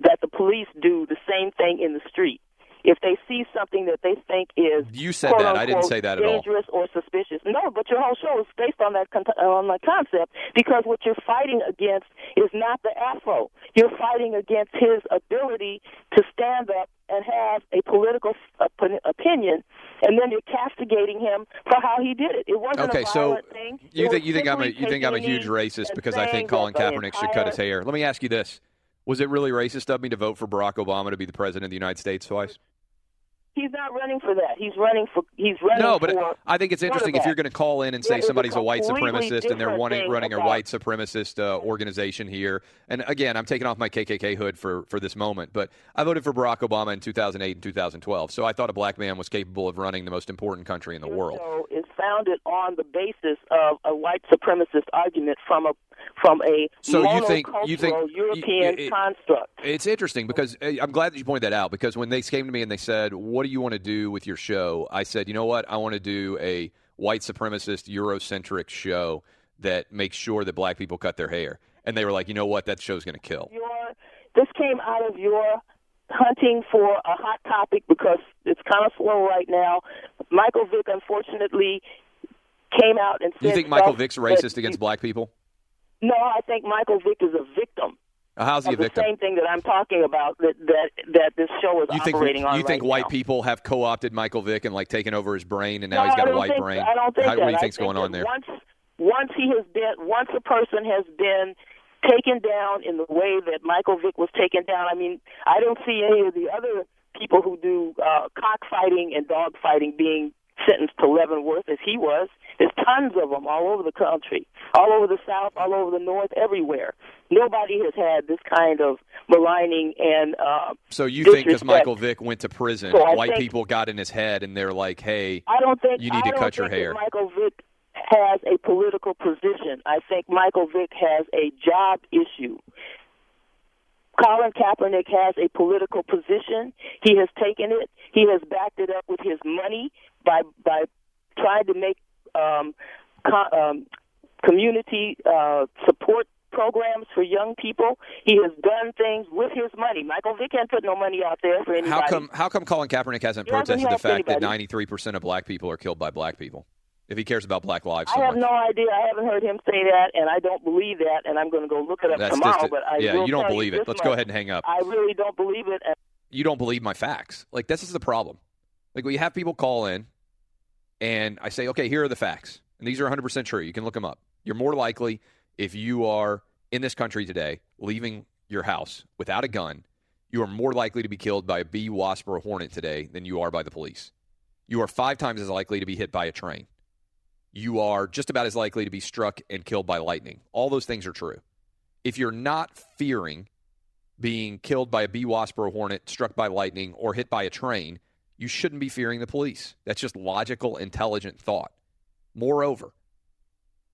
that the police do the same thing in the street. If they see something that they think is You said that. I didn't say that at all. dangerous or suspicious. No, but your whole show is based on that con- on the concept because what you're fighting against is not the afro. You're fighting against his ability to stand up and have a political op- opinion, and then you're castigating him for how he did it. It wasn't Okay, a so violent thing. It you think you think I'm a you think I'm a huge racist because I think Colin Kaepernick should cut his hair? Let me ask you this: Was it really racist of me to vote for Barack Obama to be the president of the United States twice? He's not running for that. He's running for. He's running No, but for. I think it's interesting if you're going to call in and say is a somebody's a white supremacist and they're running, a white supremacist uh, organization here. And again, I'm taking off my KKK hood for, for this moment, but I voted for Barack Obama in 2008 and 2012. So I thought a black man was capable of running the most important country in the world. is founded on the basis of a white supremacist argument from a from a So you think- you think- European it- construct. It's interesting because uh, I'm glad that you pointed that out because when they came to me and they said, "What do you want to do with your show?" I said, "You know what? I want to do a white supremacist Eurocentric show that makes sure that black people cut their hair." And they were like, "You know what? That show's going to kill." Your this came out of your hunting for a hot topic because it's kind of slow right now. Michael Vick, unfortunately, came out and said You think Michael Vick's racist against black people? No, I think Michael Vick is a victim. How's he the victim? same thing that I'm talking about that that that this show is You think operating on you think right white now. people have co-opted Michael Vick and like taken over his brain, and now no, he's got a white think, brain? I don't think How, that. what do you think's think going on there? Once, once he has been, once a person has been taken down in the way that Michael Vick was taken down, I mean, I don't see any of the other people who do uh, cockfighting and dogfighting being sentenced to Leavenworth as he was. There's tons of them all over the country, all over the South, all over the North, everywhere. Nobody has had this kind of maligning and uh, So you think because. Michael Vick went to prison, So white think- people got in his head and they're like, "Hey, I don't think you need I to cut your hair." Michael Vick has a political position. I think Michael Vick has a job issue. Colin Kaepernick has a political position. He has taken it. He has backed it up with his money by by trying to make um, co- um, community uh, support programs for young people. He has done things with his money. Michael Vick can't put no money out there for anybody. How come how come Colin Kaepernick hasn't He hasn't protested the fact that 93 percent of black people are killed by black people? If he cares about black lives so I have much, no idea. I haven't heard him say that, and I don't believe that. And I'm going to go look it up That's tomorrow. a- but I yeah, you don't believe it. Let's go ahead and hang up. I really don't believe it. You don't believe my facts. Like this is the problem. Like we have people call in, and I say, okay, here are the facts, and these are 100 percent true. You can look them up. You're more likely if you are in this country today, leaving your house without a gun, you are more likely to be killed by a bee, wasp, or a hornet today than you are by the police. You are five times as likely to be hit by a train. You are just about as likely to be struck and killed by lightning. All those things are true. If you're not fearing being killed by a bee, wasp, or a hornet, struck by lightning, or hit by a train, you shouldn't be fearing the police. That's just logical, intelligent thought. Moreover,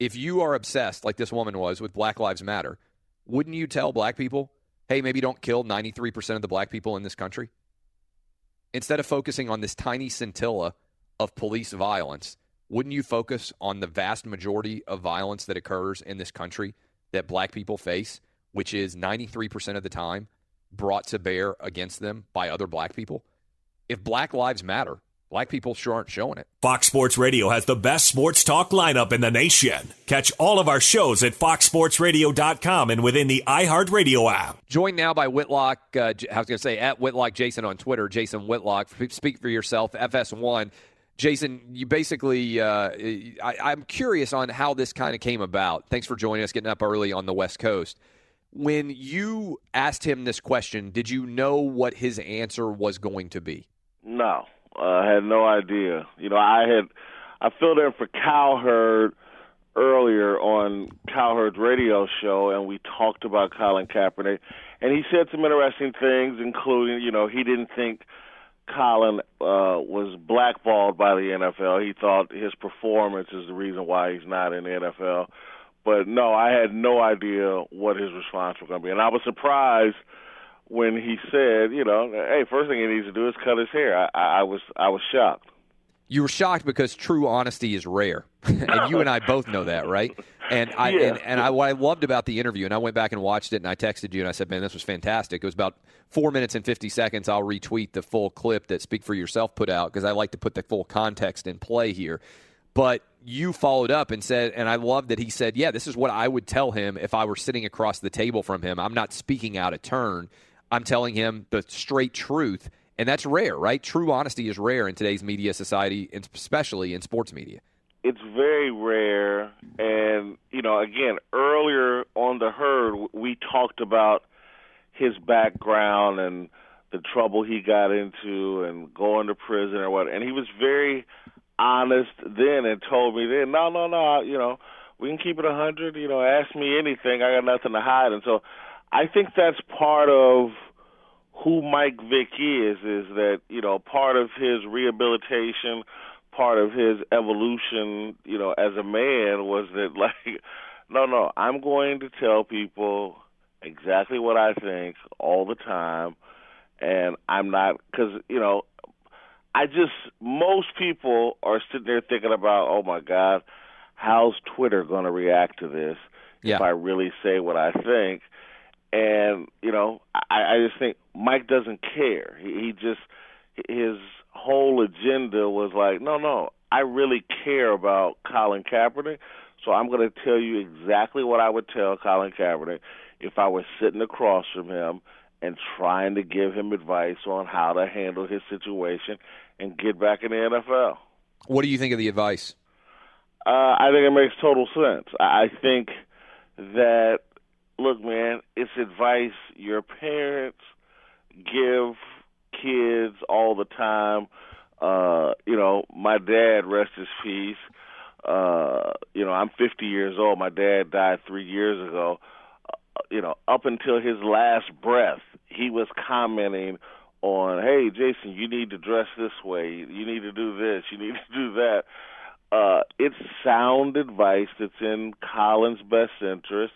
if you are obsessed, like this woman was, with Black Lives Matter, wouldn't you tell black people, hey, maybe don't kill 93% of the black people in this country? Instead of focusing on this tiny scintilla of police violence, wouldn't you focus on the vast majority of violence that occurs in this country that black people face, which is 93% of the time brought to bear against them by other black people? If black lives matter, black people sure aren't showing it. Fox Sports Radio has the best sports talk lineup in the nation. Catch all of our shows at foxsportsradio.com and within the iHeartRadio app. Joined now by Whitlock, uh, I was going to say at Whitlock Jason on Twitter, Jason Whitlock. Speak for yourself, FS1. Jason, you basically, uh, I, am curious on how this kind of came about. Thanks for joining us, getting up early on the West Coast. When you asked him this question, did you know what his answer was going to be? No, uh, I had no idea. You know, I had I filled in for Cowherd earlier on Cowherd's radio show, and we talked about Colin Kaepernick, and he said some interesting things, including, you know, he didn't think Colin uh, was blackballed by the NFL. He thought his performance is the reason why he's not in the NFL. But no, I had no idea what his response was going to be, and I was surprised when he said, you know, hey, first thing he needs to do is cut his hair. I, I, I was I was shocked. You were shocked because true honesty is rare, and you and I both know that, right? And I Yeah. and, and I, what I loved about the interview, and I went back and watched it, and I texted you, and I said, "Man, this was fantastic." It was about four minutes and fifty seconds. I'll retweet the full clip that Speak for Yourself put out because I like to put the full context in play here. But you followed up and said, and I love that he said, "Yeah, this is what I would tell him if I were sitting across the table from him. I'm not speaking out of turn. I'm telling him the straight truth." And that's rare, right? True honesty is rare in today's media society, especially in sports media. It's very rare, and you know, again, earlier on the herd, we talked about his background and the trouble he got into, and going to prison or what. And he was very honest then, and told me then, no, no, no, you know, we can keep it a hundred. You know, ask me anything. I got nothing to hide. And so, I think that's part of who Mike Vick is is that you know part of his rehabilitation, part of his evolution, you know, as a man was that like, no, no, I'm going to tell people exactly what I think all the time, and I'm not because you know, I just most people are sitting there thinking about, oh my God, how's Twitter going to react to this Yeah. if I really say what I think? and you know I, I just think Mike doesn't care. He, he just his whole agenda was like, no, no, I really care about Colin Kaepernick, so I'm going to tell you exactly what I would tell Colin Kaepernick if I was sitting across from him and trying to give him advice on how to handle his situation and get back in the NFL. What do you think of the advice? Uh, I think it makes total sense. I think that look, man, it's advice your parents give kids all the time. Uh, you know, my dad, rest his peace. Uh, you know, I'm 50 years old. My dad died three years ago. You know, up until his last breath, he was commenting on, "Hey, Jason, you need to dress this way. You need to do this. You need to do that." Uh, it's sound advice that's in Colin's best interest.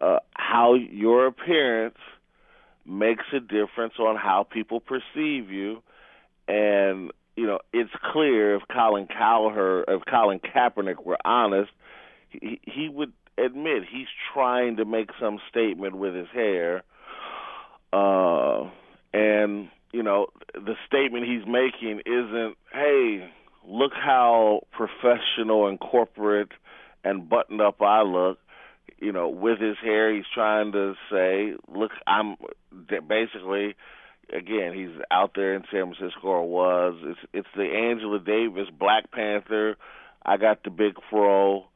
Uh, how your appearance makes a difference on how people perceive you, and you know it's clear if Colin Cowher, if Colin Kaepernick were honest, he, he would admit he's trying to make some statement with his hair, uh, and you know the statement he's making isn't, "Hey, look how professional and corporate and buttoned up I look." You know, with his hair, he's trying to say, "Look, I'm basically." Again, he's out there in San Francisco or was. It's it's the Angela Davis Black Panther. I got the big fro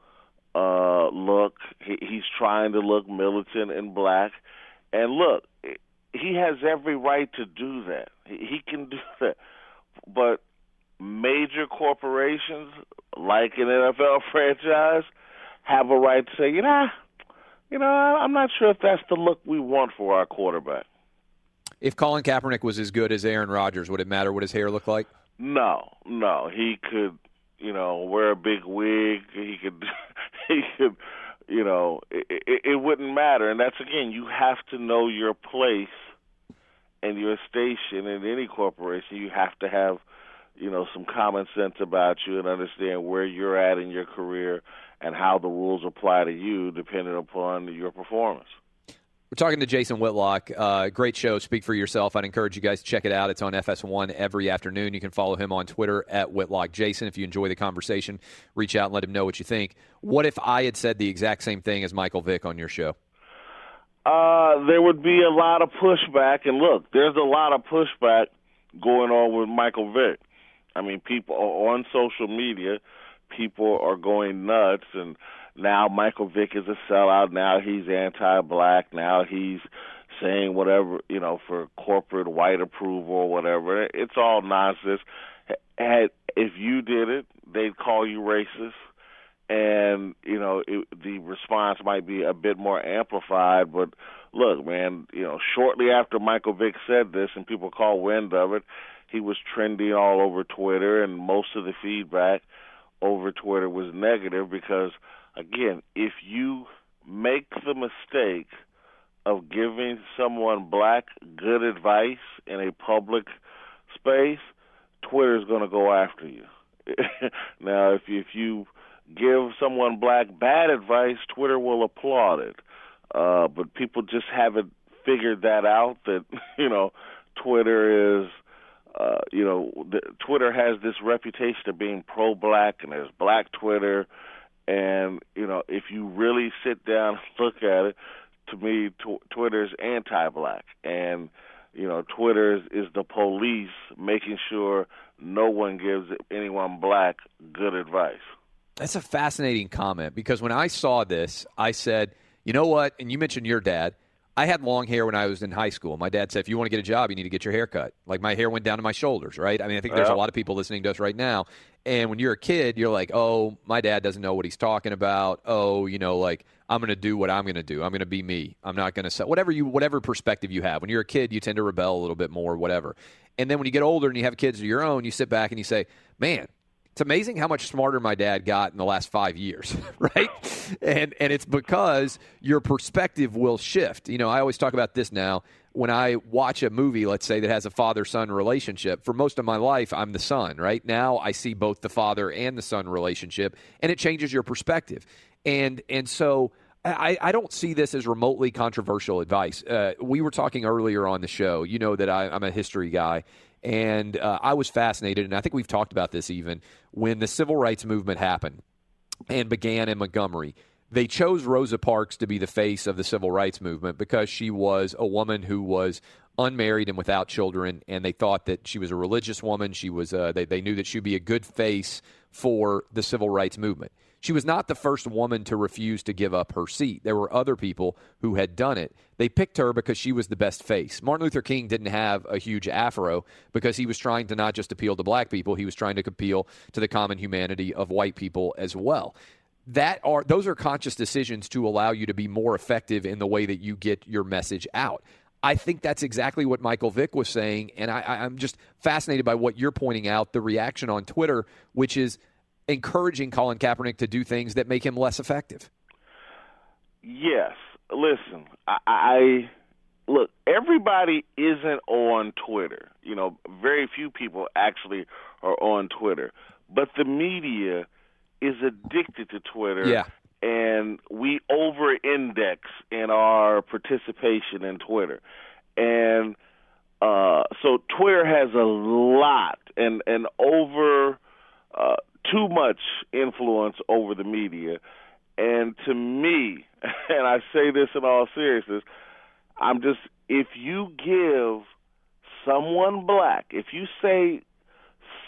uh look. He, he's trying to look militant and black. And look, he has every right to do that. He, he can do that. But major corporations, like an NFL franchise, have a right to say, you know, you know, I'm not sure if that's the look we want for our quarterback. If Colin Kaepernick was as good as Aaron Rodgers, would it matter what his hair looked like? No, no, he could, you know, wear a big wig. He could, he could, you know, it, it, it wouldn't matter. And that's again, you have to know your place and your station in any corporation. You have to have, you know, some common sense about you and understand where you're at in your career and how the rules apply to you depending upon your performance. We're talking to Jason Whitlock. Uh, great show. Speak for yourself. I'd encourage you guys to check it out. It's on FS1 every afternoon. You can follow him on Twitter at Whitlock Jason. If you enjoy the conversation, reach out and let him know what you think. What if I had said the exact same thing as Michael Vick on your show? Uh, there would be a lot of pushback, and look, there's a lot of pushback going on with Michael Vick. I mean, people on social media, people are going nuts, and now Michael Vick is a sellout. Now he's anti-black. Now he's saying whatever you know for corporate white approval or whatever. It's all nonsense. If you did it, they'd call you racist, and you know it, the response might be a bit more amplified. But look, man, you know, shortly after Michael Vick said this, and people caught wind of it, he was trending all over Twitter, and most of the feedback over Twitter was negative because again, if you make the mistake of giving someone black good advice in a public space, Twitter's going to go after you. now, if you, if you give someone black bad advice, Twitter will applaud it. Uh, but people just haven't figured that out. That you know, Twitter is. Uh, you know, the, Twitter has this reputation of being pro-black, and there's Black Twitter, and you know, if you really sit down and look at it, to me, tw- Twitter's anti-black, and you know, Twitter is, is the police making sure no one gives anyone black good advice. That's a fascinating comment because when I saw this, I said, you know what? And you mentioned your dad. I had long hair when I was in high school. My dad said, if you want to get a job, you need to get your hair cut. Like my hair went down to my shoulders, right? I mean, I think there's a lot of people listening to us right now. And when you're a kid, you're like, oh, my dad doesn't know what he's talking about. Oh, you know, like I'm going to do what I'm going to do. I'm going to be me. I'm not going to say whatever you, whatever perspective you have. When you're a kid, you tend to rebel a little bit more, whatever. And then when you get older and you have kids of your own, you sit back and you say, man, it's amazing how much smarter my dad got in the last five years, right? And and it's because your perspective will shift. You know, I always talk about this now. When I watch a movie, let's say that has a father son relationship, for most of my life, I'm the son, right? Now I see both the father and the son relationship, and it changes your perspective. And and so I, I don't see this as remotely controversial advice. Uh, we were talking earlier on the show. You know that I, I'm a history guy, and uh, I was fascinated, and I think we've talked about this even when the civil rights movement happened and began in Montgomery. They chose Rosa Parks to be the face of the civil rights movement because she was a woman who was unmarried and without children, and they thought that she was a religious woman. She was uh, they, they knew that she'd be a good face for the civil rights movement. She was not the first woman to refuse to give up her seat. There were other people who had done it. They picked her because she was the best face. Martin Luther King didn't have a huge afro because he was trying to not just appeal to black people, he was trying to appeal to the common humanity of white people as well. That are those are conscious decisions to allow you to be more effective in the way that you get your message out. I think that's exactly what Michael Vick was saying, and I, I'm just fascinated by what you're pointing out, the reaction on Twitter, which is encouraging Colin Kaepernick to do things that make him less effective. Yes. Listen, I, I look. Everybody isn't on Twitter. You know, very few people actually are on Twitter, but the media is addicted to Twitter. Yeah. And we over-index in our participation in Twitter, and uh, so Twitter has a lot and and over uh, too much influence over the media. And to me, and I say this in all seriousness, I'm just if you give someone black, if you say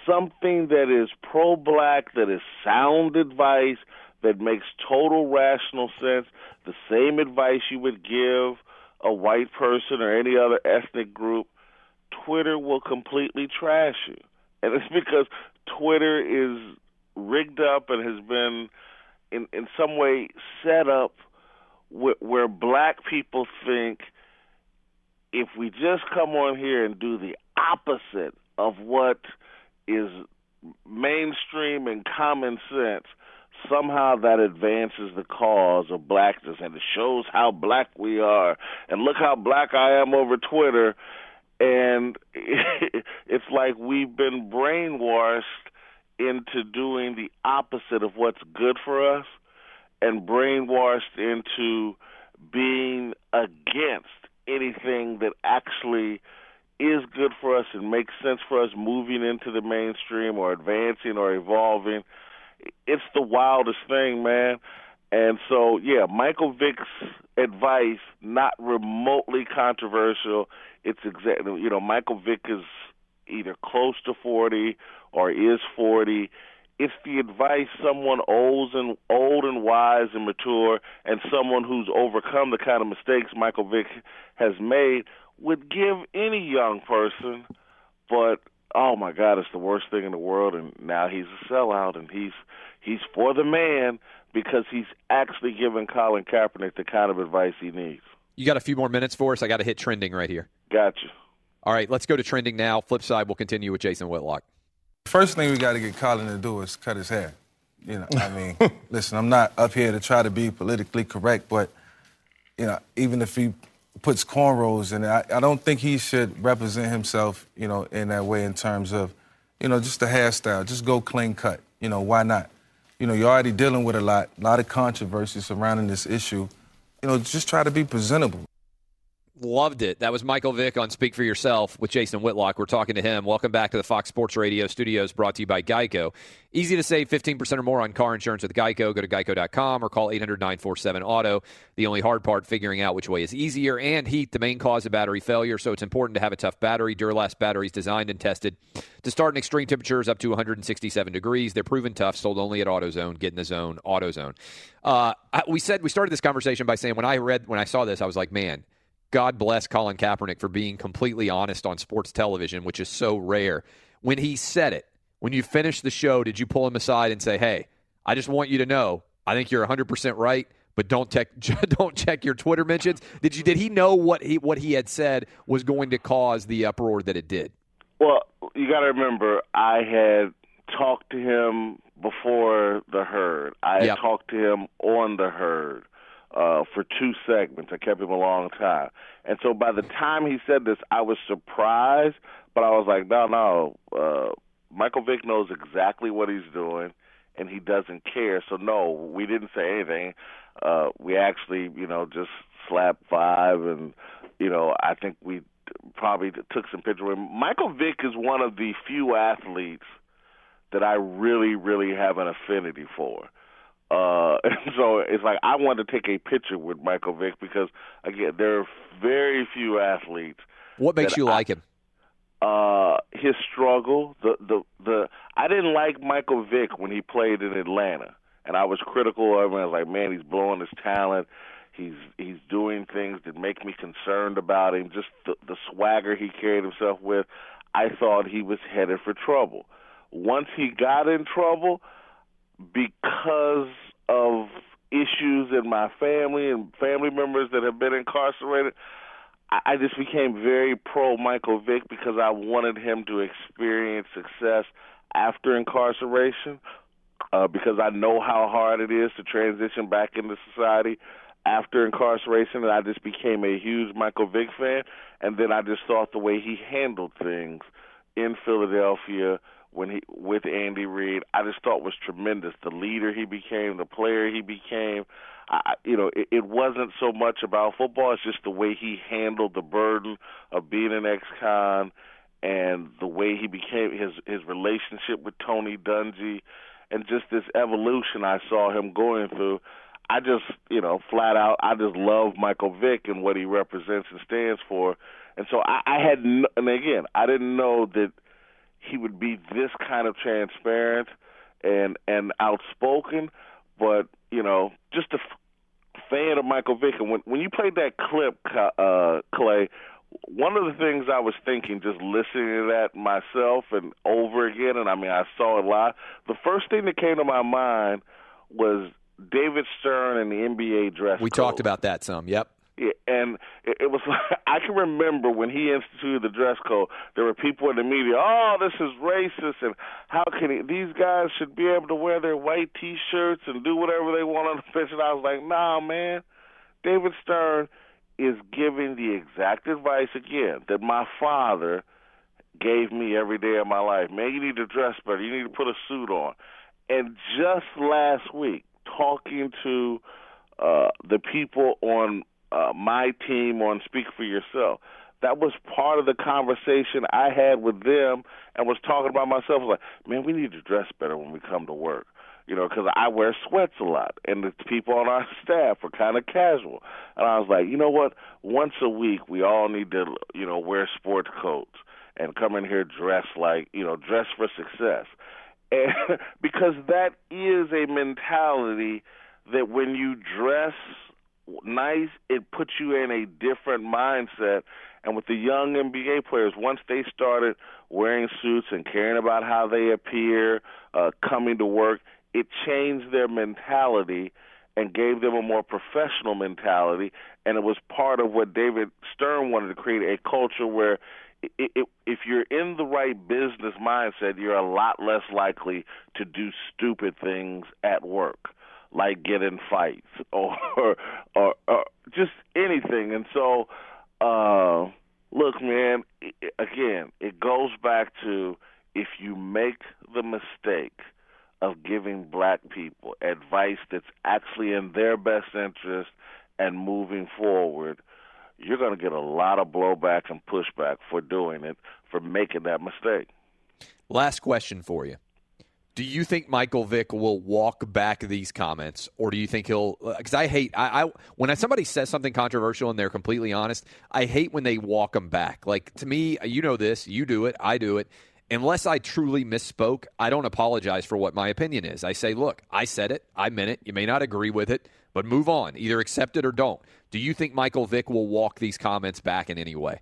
something that is pro black, that is sound advice, that makes total rational sense, the same advice you would give a white person or any other ethnic group, Twitter will completely trash you. And it's because Twitter is rigged up and has been in in some way set up wh- where black people think if we just come on here and do the opposite of what is mainstream and common sense somehow that advances the cause of blackness and it shows how black we are. And look how black I am over Twitter. And it's like we've been brainwashed into doing the opposite of what's good for us and brainwashed into being against anything that actually is good for us and makes sense for us moving into the mainstream or advancing or evolving. It's the wildest thing, man. And so, yeah, Michael Vick's advice not remotely controversial. It's exactly you know Michael Vick is either close to 40 or is 40. It's the advice someone old and old and wise and mature, and someone who's overcome the kind of mistakes Michael Vick has made would give any young person. But oh my God, it's the worst thing in the world, and now he's a sellout, and he's he's for the man because he's actually giving Colin Kaepernick the kind of advice he needs. You got a few more minutes for us? I got to hit trending right here. Gotcha. All right, let's go to trending now. Flip side, we'll continue with Jason Whitlock. First thing we got to get Colin to do is cut his hair. You know, I mean, listen, I'm not up here to try to be politically correct, but you know, even if he puts cornrows in it, I, I don't think he should represent himself, you know, in that way in terms of, you know, just the hairstyle. Just go clean cut. You know, why not? You know, you're already dealing with a lot, a lot of controversy surrounding this issue. You know, just try to be presentable. Loved it. That was Michael Vick on Speak for Yourself with Jason Whitlock. We're talking to him. Welcome back to the Fox Sports Radio studios brought to you by Geico. Easy to save 15% or more on car insurance with Geico. Go to geico.com or call 800 947 Auto. The only hard part, figuring out which way is easier and heat, the main cause of battery failure. So it's important to have a tough battery. Duralast batteries designed and tested to start in extreme temperatures up to 167 degrees. They're proven tough, sold only at AutoZone. Get in the zone, AutoZone. Uh, we said we started this conversation by saying when I read, when I saw this, I was like, man, God bless Colin Kaepernick for being completely honest on sports television, which is so rare. When he said it, when you finished the show, did you pull him aside and say, "Hey, I just want you to know, I think you're 100% right, but don't check don't check your Twitter mentions." Did you did he know what he what he had said was going to cause the uproar that it did? Well, you got to remember, I had talked to him before the herd. I had Yep. talked to him on the herd uh, for two segments. I kept him a long time, and so by the time he said this, I was surprised, but I was like, no, no. Uh, Michael Vick knows exactly what he's doing, and he doesn't care. So no, we didn't say anything. Uh, we actually, you know, just slapped five, and you know, I think we probably took some pictures. Michael Vick is one of the few athletes that I really, really have an affinity for. Uh, and so it's like I want to take a picture with Michael Vick because again, there are very few athletes. What makes you I- like him? uh his struggle the the the I didn't like Michael Vick when he played in Atlanta and I was critical of him I was like man he's blowing his talent he's he's doing things that make me concerned about him just the the swagger he carried himself with I thought he was headed for trouble once he got in trouble because of issues in my family and family members that have been incarcerated I just became very pro Michael Vick because I wanted him to experience success after incarceration. Uh, because I know how hard it is to transition back into society after incarceration, and I just became a huge Michael Vick fan. And then I just thought the way he handled things in Philadelphia when he with Andy Reid, I just thought was tremendous. The leader he became, the player he became. I, you know, it, it wasn't so much about football. It's just the way he handled the burden of being an ex-con, and the way he became his his relationship with Tony Dungy, and just this evolution I saw him going through. I just, you know, flat out, I just love Michael Vick and what he represents and stands for. And so I, I had, n- and again, I didn't know that he would be this kind of transparent and and outspoken, but you know, just a f- fan of Michael Vick. And when when you played that clip, uh, Clay, one of the things I was thinking, just listening to that myself and over again, and I mean, I saw it live. The first thing that came to my mind was David Stern and the NBA dress. We code talked about that some. Yep. Yeah, and it, it was like I can remember when he instituted the dress code. There were people in the media, "Oh, this is racist," and how can he, these guys should be able to wear their white T-shirts and do whatever they want on the pitch? And I was like, "Nah, man, David Stern is giving the exact advice again that my father gave me every day of my life. Man, you need to dress better. You need to put a suit on." And just last week, talking to uh, the people on uh, my team on Speak for Yourself. That was part of the conversation I had with them and was talking about myself. Like, man, we need to dress better when we come to work. You know, because I wear sweats a lot, and the people on our staff are kind of casual. And I was like, you know what? Once a week, we all need to, you know, wear sports coats and come in here dressed like, you know, dress for success. And because that is a mentality that when you dress nice, it puts you in a different mindset. And with the young NBA players, once they started wearing suits and caring about how they appear, uh, coming to work, it changed their mentality and gave them a more professional mentality. And it was part of what David Stern wanted to create a culture where it, it, if you're in the right business mindset, you're a lot less likely to do stupid things at work like get in fights or or, or just anything. And so, uh, look, man, again, it goes back to if you make the mistake of giving black people advice that's actually in their best interest and moving forward, you're going to get a lot of blowback and pushback for doing it, for making that mistake. Last question for you. Do you think Michael Vick will walk back these comments, or do you think he'll? Because I hate I, I when somebody says something controversial and they're completely honest. I hate when they walk them back. Like to me, you know this, you do it, I do it. Unless I truly misspoke, I don't apologize for what my opinion is. I say, look, I said it, I meant it. You may not agree with it, but move on. Either accept it or don't. Do you think Michael Vick will walk these comments back in any way?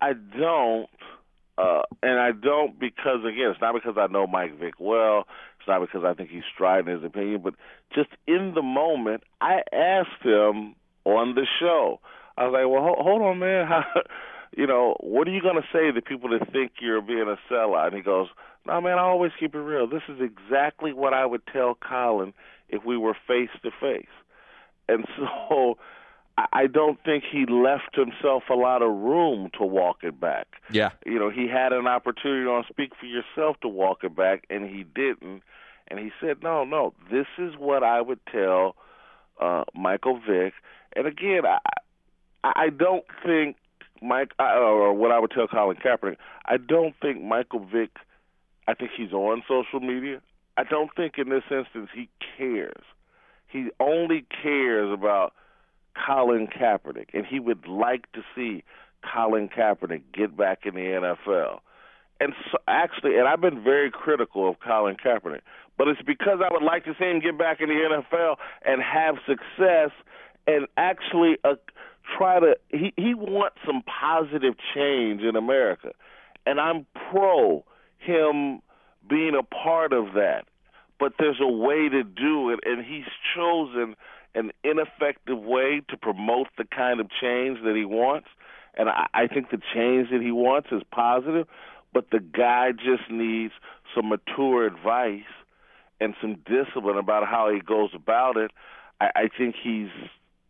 I don't. Uh, and I don't because again, it's not because I know Mike Vick well. It's not because I think he's striding his opinion, but just in the moment, I asked him on the show. I was like, "Well, hold, hold on, man. How, you know, what are you going to say to people that think you're being a sellout?" And he goes, "No, man. I always keep it real. This is exactly what I would tell Colin if we were face to face." And so I don't think he left himself a lot of room to walk it back. Yeah. You know, he had an opportunity on Speak for Yourself to walk it back, and he didn't. And he said, no, no, this is what I would tell uh, Michael Vick. And again, I, I don't think Mike, or what I would tell Colin Kaepernick, I don't think Michael Vick, I think he's on social media. I don't think in this instance he cares. He only cares about – Colin Kaepernick, and he would like to see Colin Kaepernick get back in the NFL. And so actually, and I've been very critical of Colin Kaepernick, but it's because I would like to see him get back in the NFL and have success and actually uh, try to. He he wants some positive change in America, and I'm pro him being a part of that. But there's a way to do it, and he's chosen an ineffective way to promote the kind of change that he wants. And I, I think the change that he wants is positive, but the guy just needs some mature advice and some discipline about how he goes about it. I, I think he's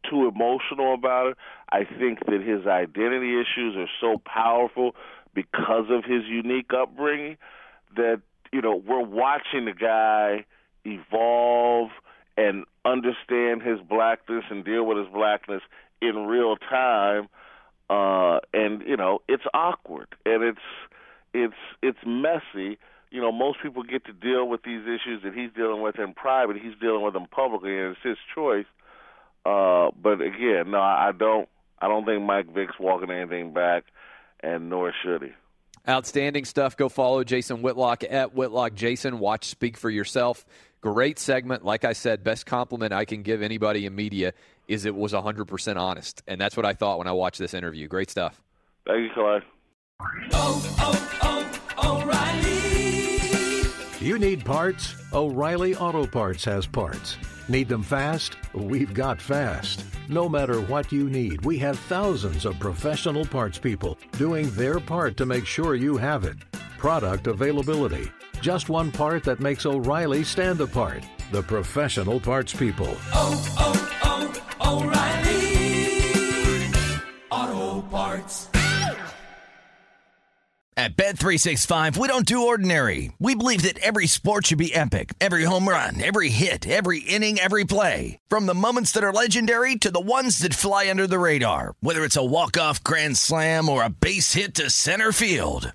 too emotional about it. I think that his identity issues are so powerful because of his unique upbringing that you know we're watching the guy evolve and understand his blackness and deal with his blackness in real time uh and you know it's awkward and it's it's it's messy you know most people get to deal with these issues that he's dealing with in private he's dealing with them publicly and it's his choice uh but again no i don't i don't think mike vick's walking anything back and nor should he Outstanding stuff. Go follow Jason Whitlock at Whitlock Jason. Watch Speak for Yourself. Great segment. Like I said, best compliment I can give anybody in media is it was 100% honest. And that's what I thought when I watched this interview. Great stuff. Thank you, Clay. Oh, oh, oh, O'Reilly. You need parts? O'Reilly Auto Parts has parts. Need them fast? We've got fast. No matter what you need, we have thousands of professional parts people doing their part to make sure you have it. Product availability. Just one part that makes O'Reilly stand apart. The professional parts people. oh, oh, oh O'Reilly Auto Parts. At Bet365, we don't do ordinary. We believe that every sport should be epic. Every home run, every hit, every inning, every play. From the moments that are legendary to the ones that fly under the radar. Whether it's a walk-off grand slam or a base hit to center field.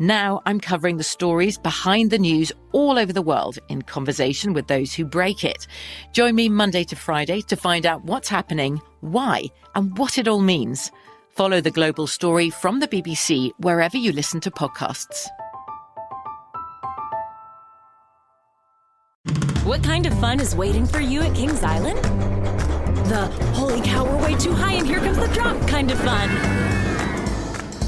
Now I'm covering the stories behind the news all over the world in conversation with those who break it. Join me Monday to Friday to find out what's happening, why, and what it all means. Follow The Global Story from the BBC wherever you listen to podcasts. What kind of fun is waiting for you at Kings Island? The holy cow, we're way too high and here comes the drop kind of fun.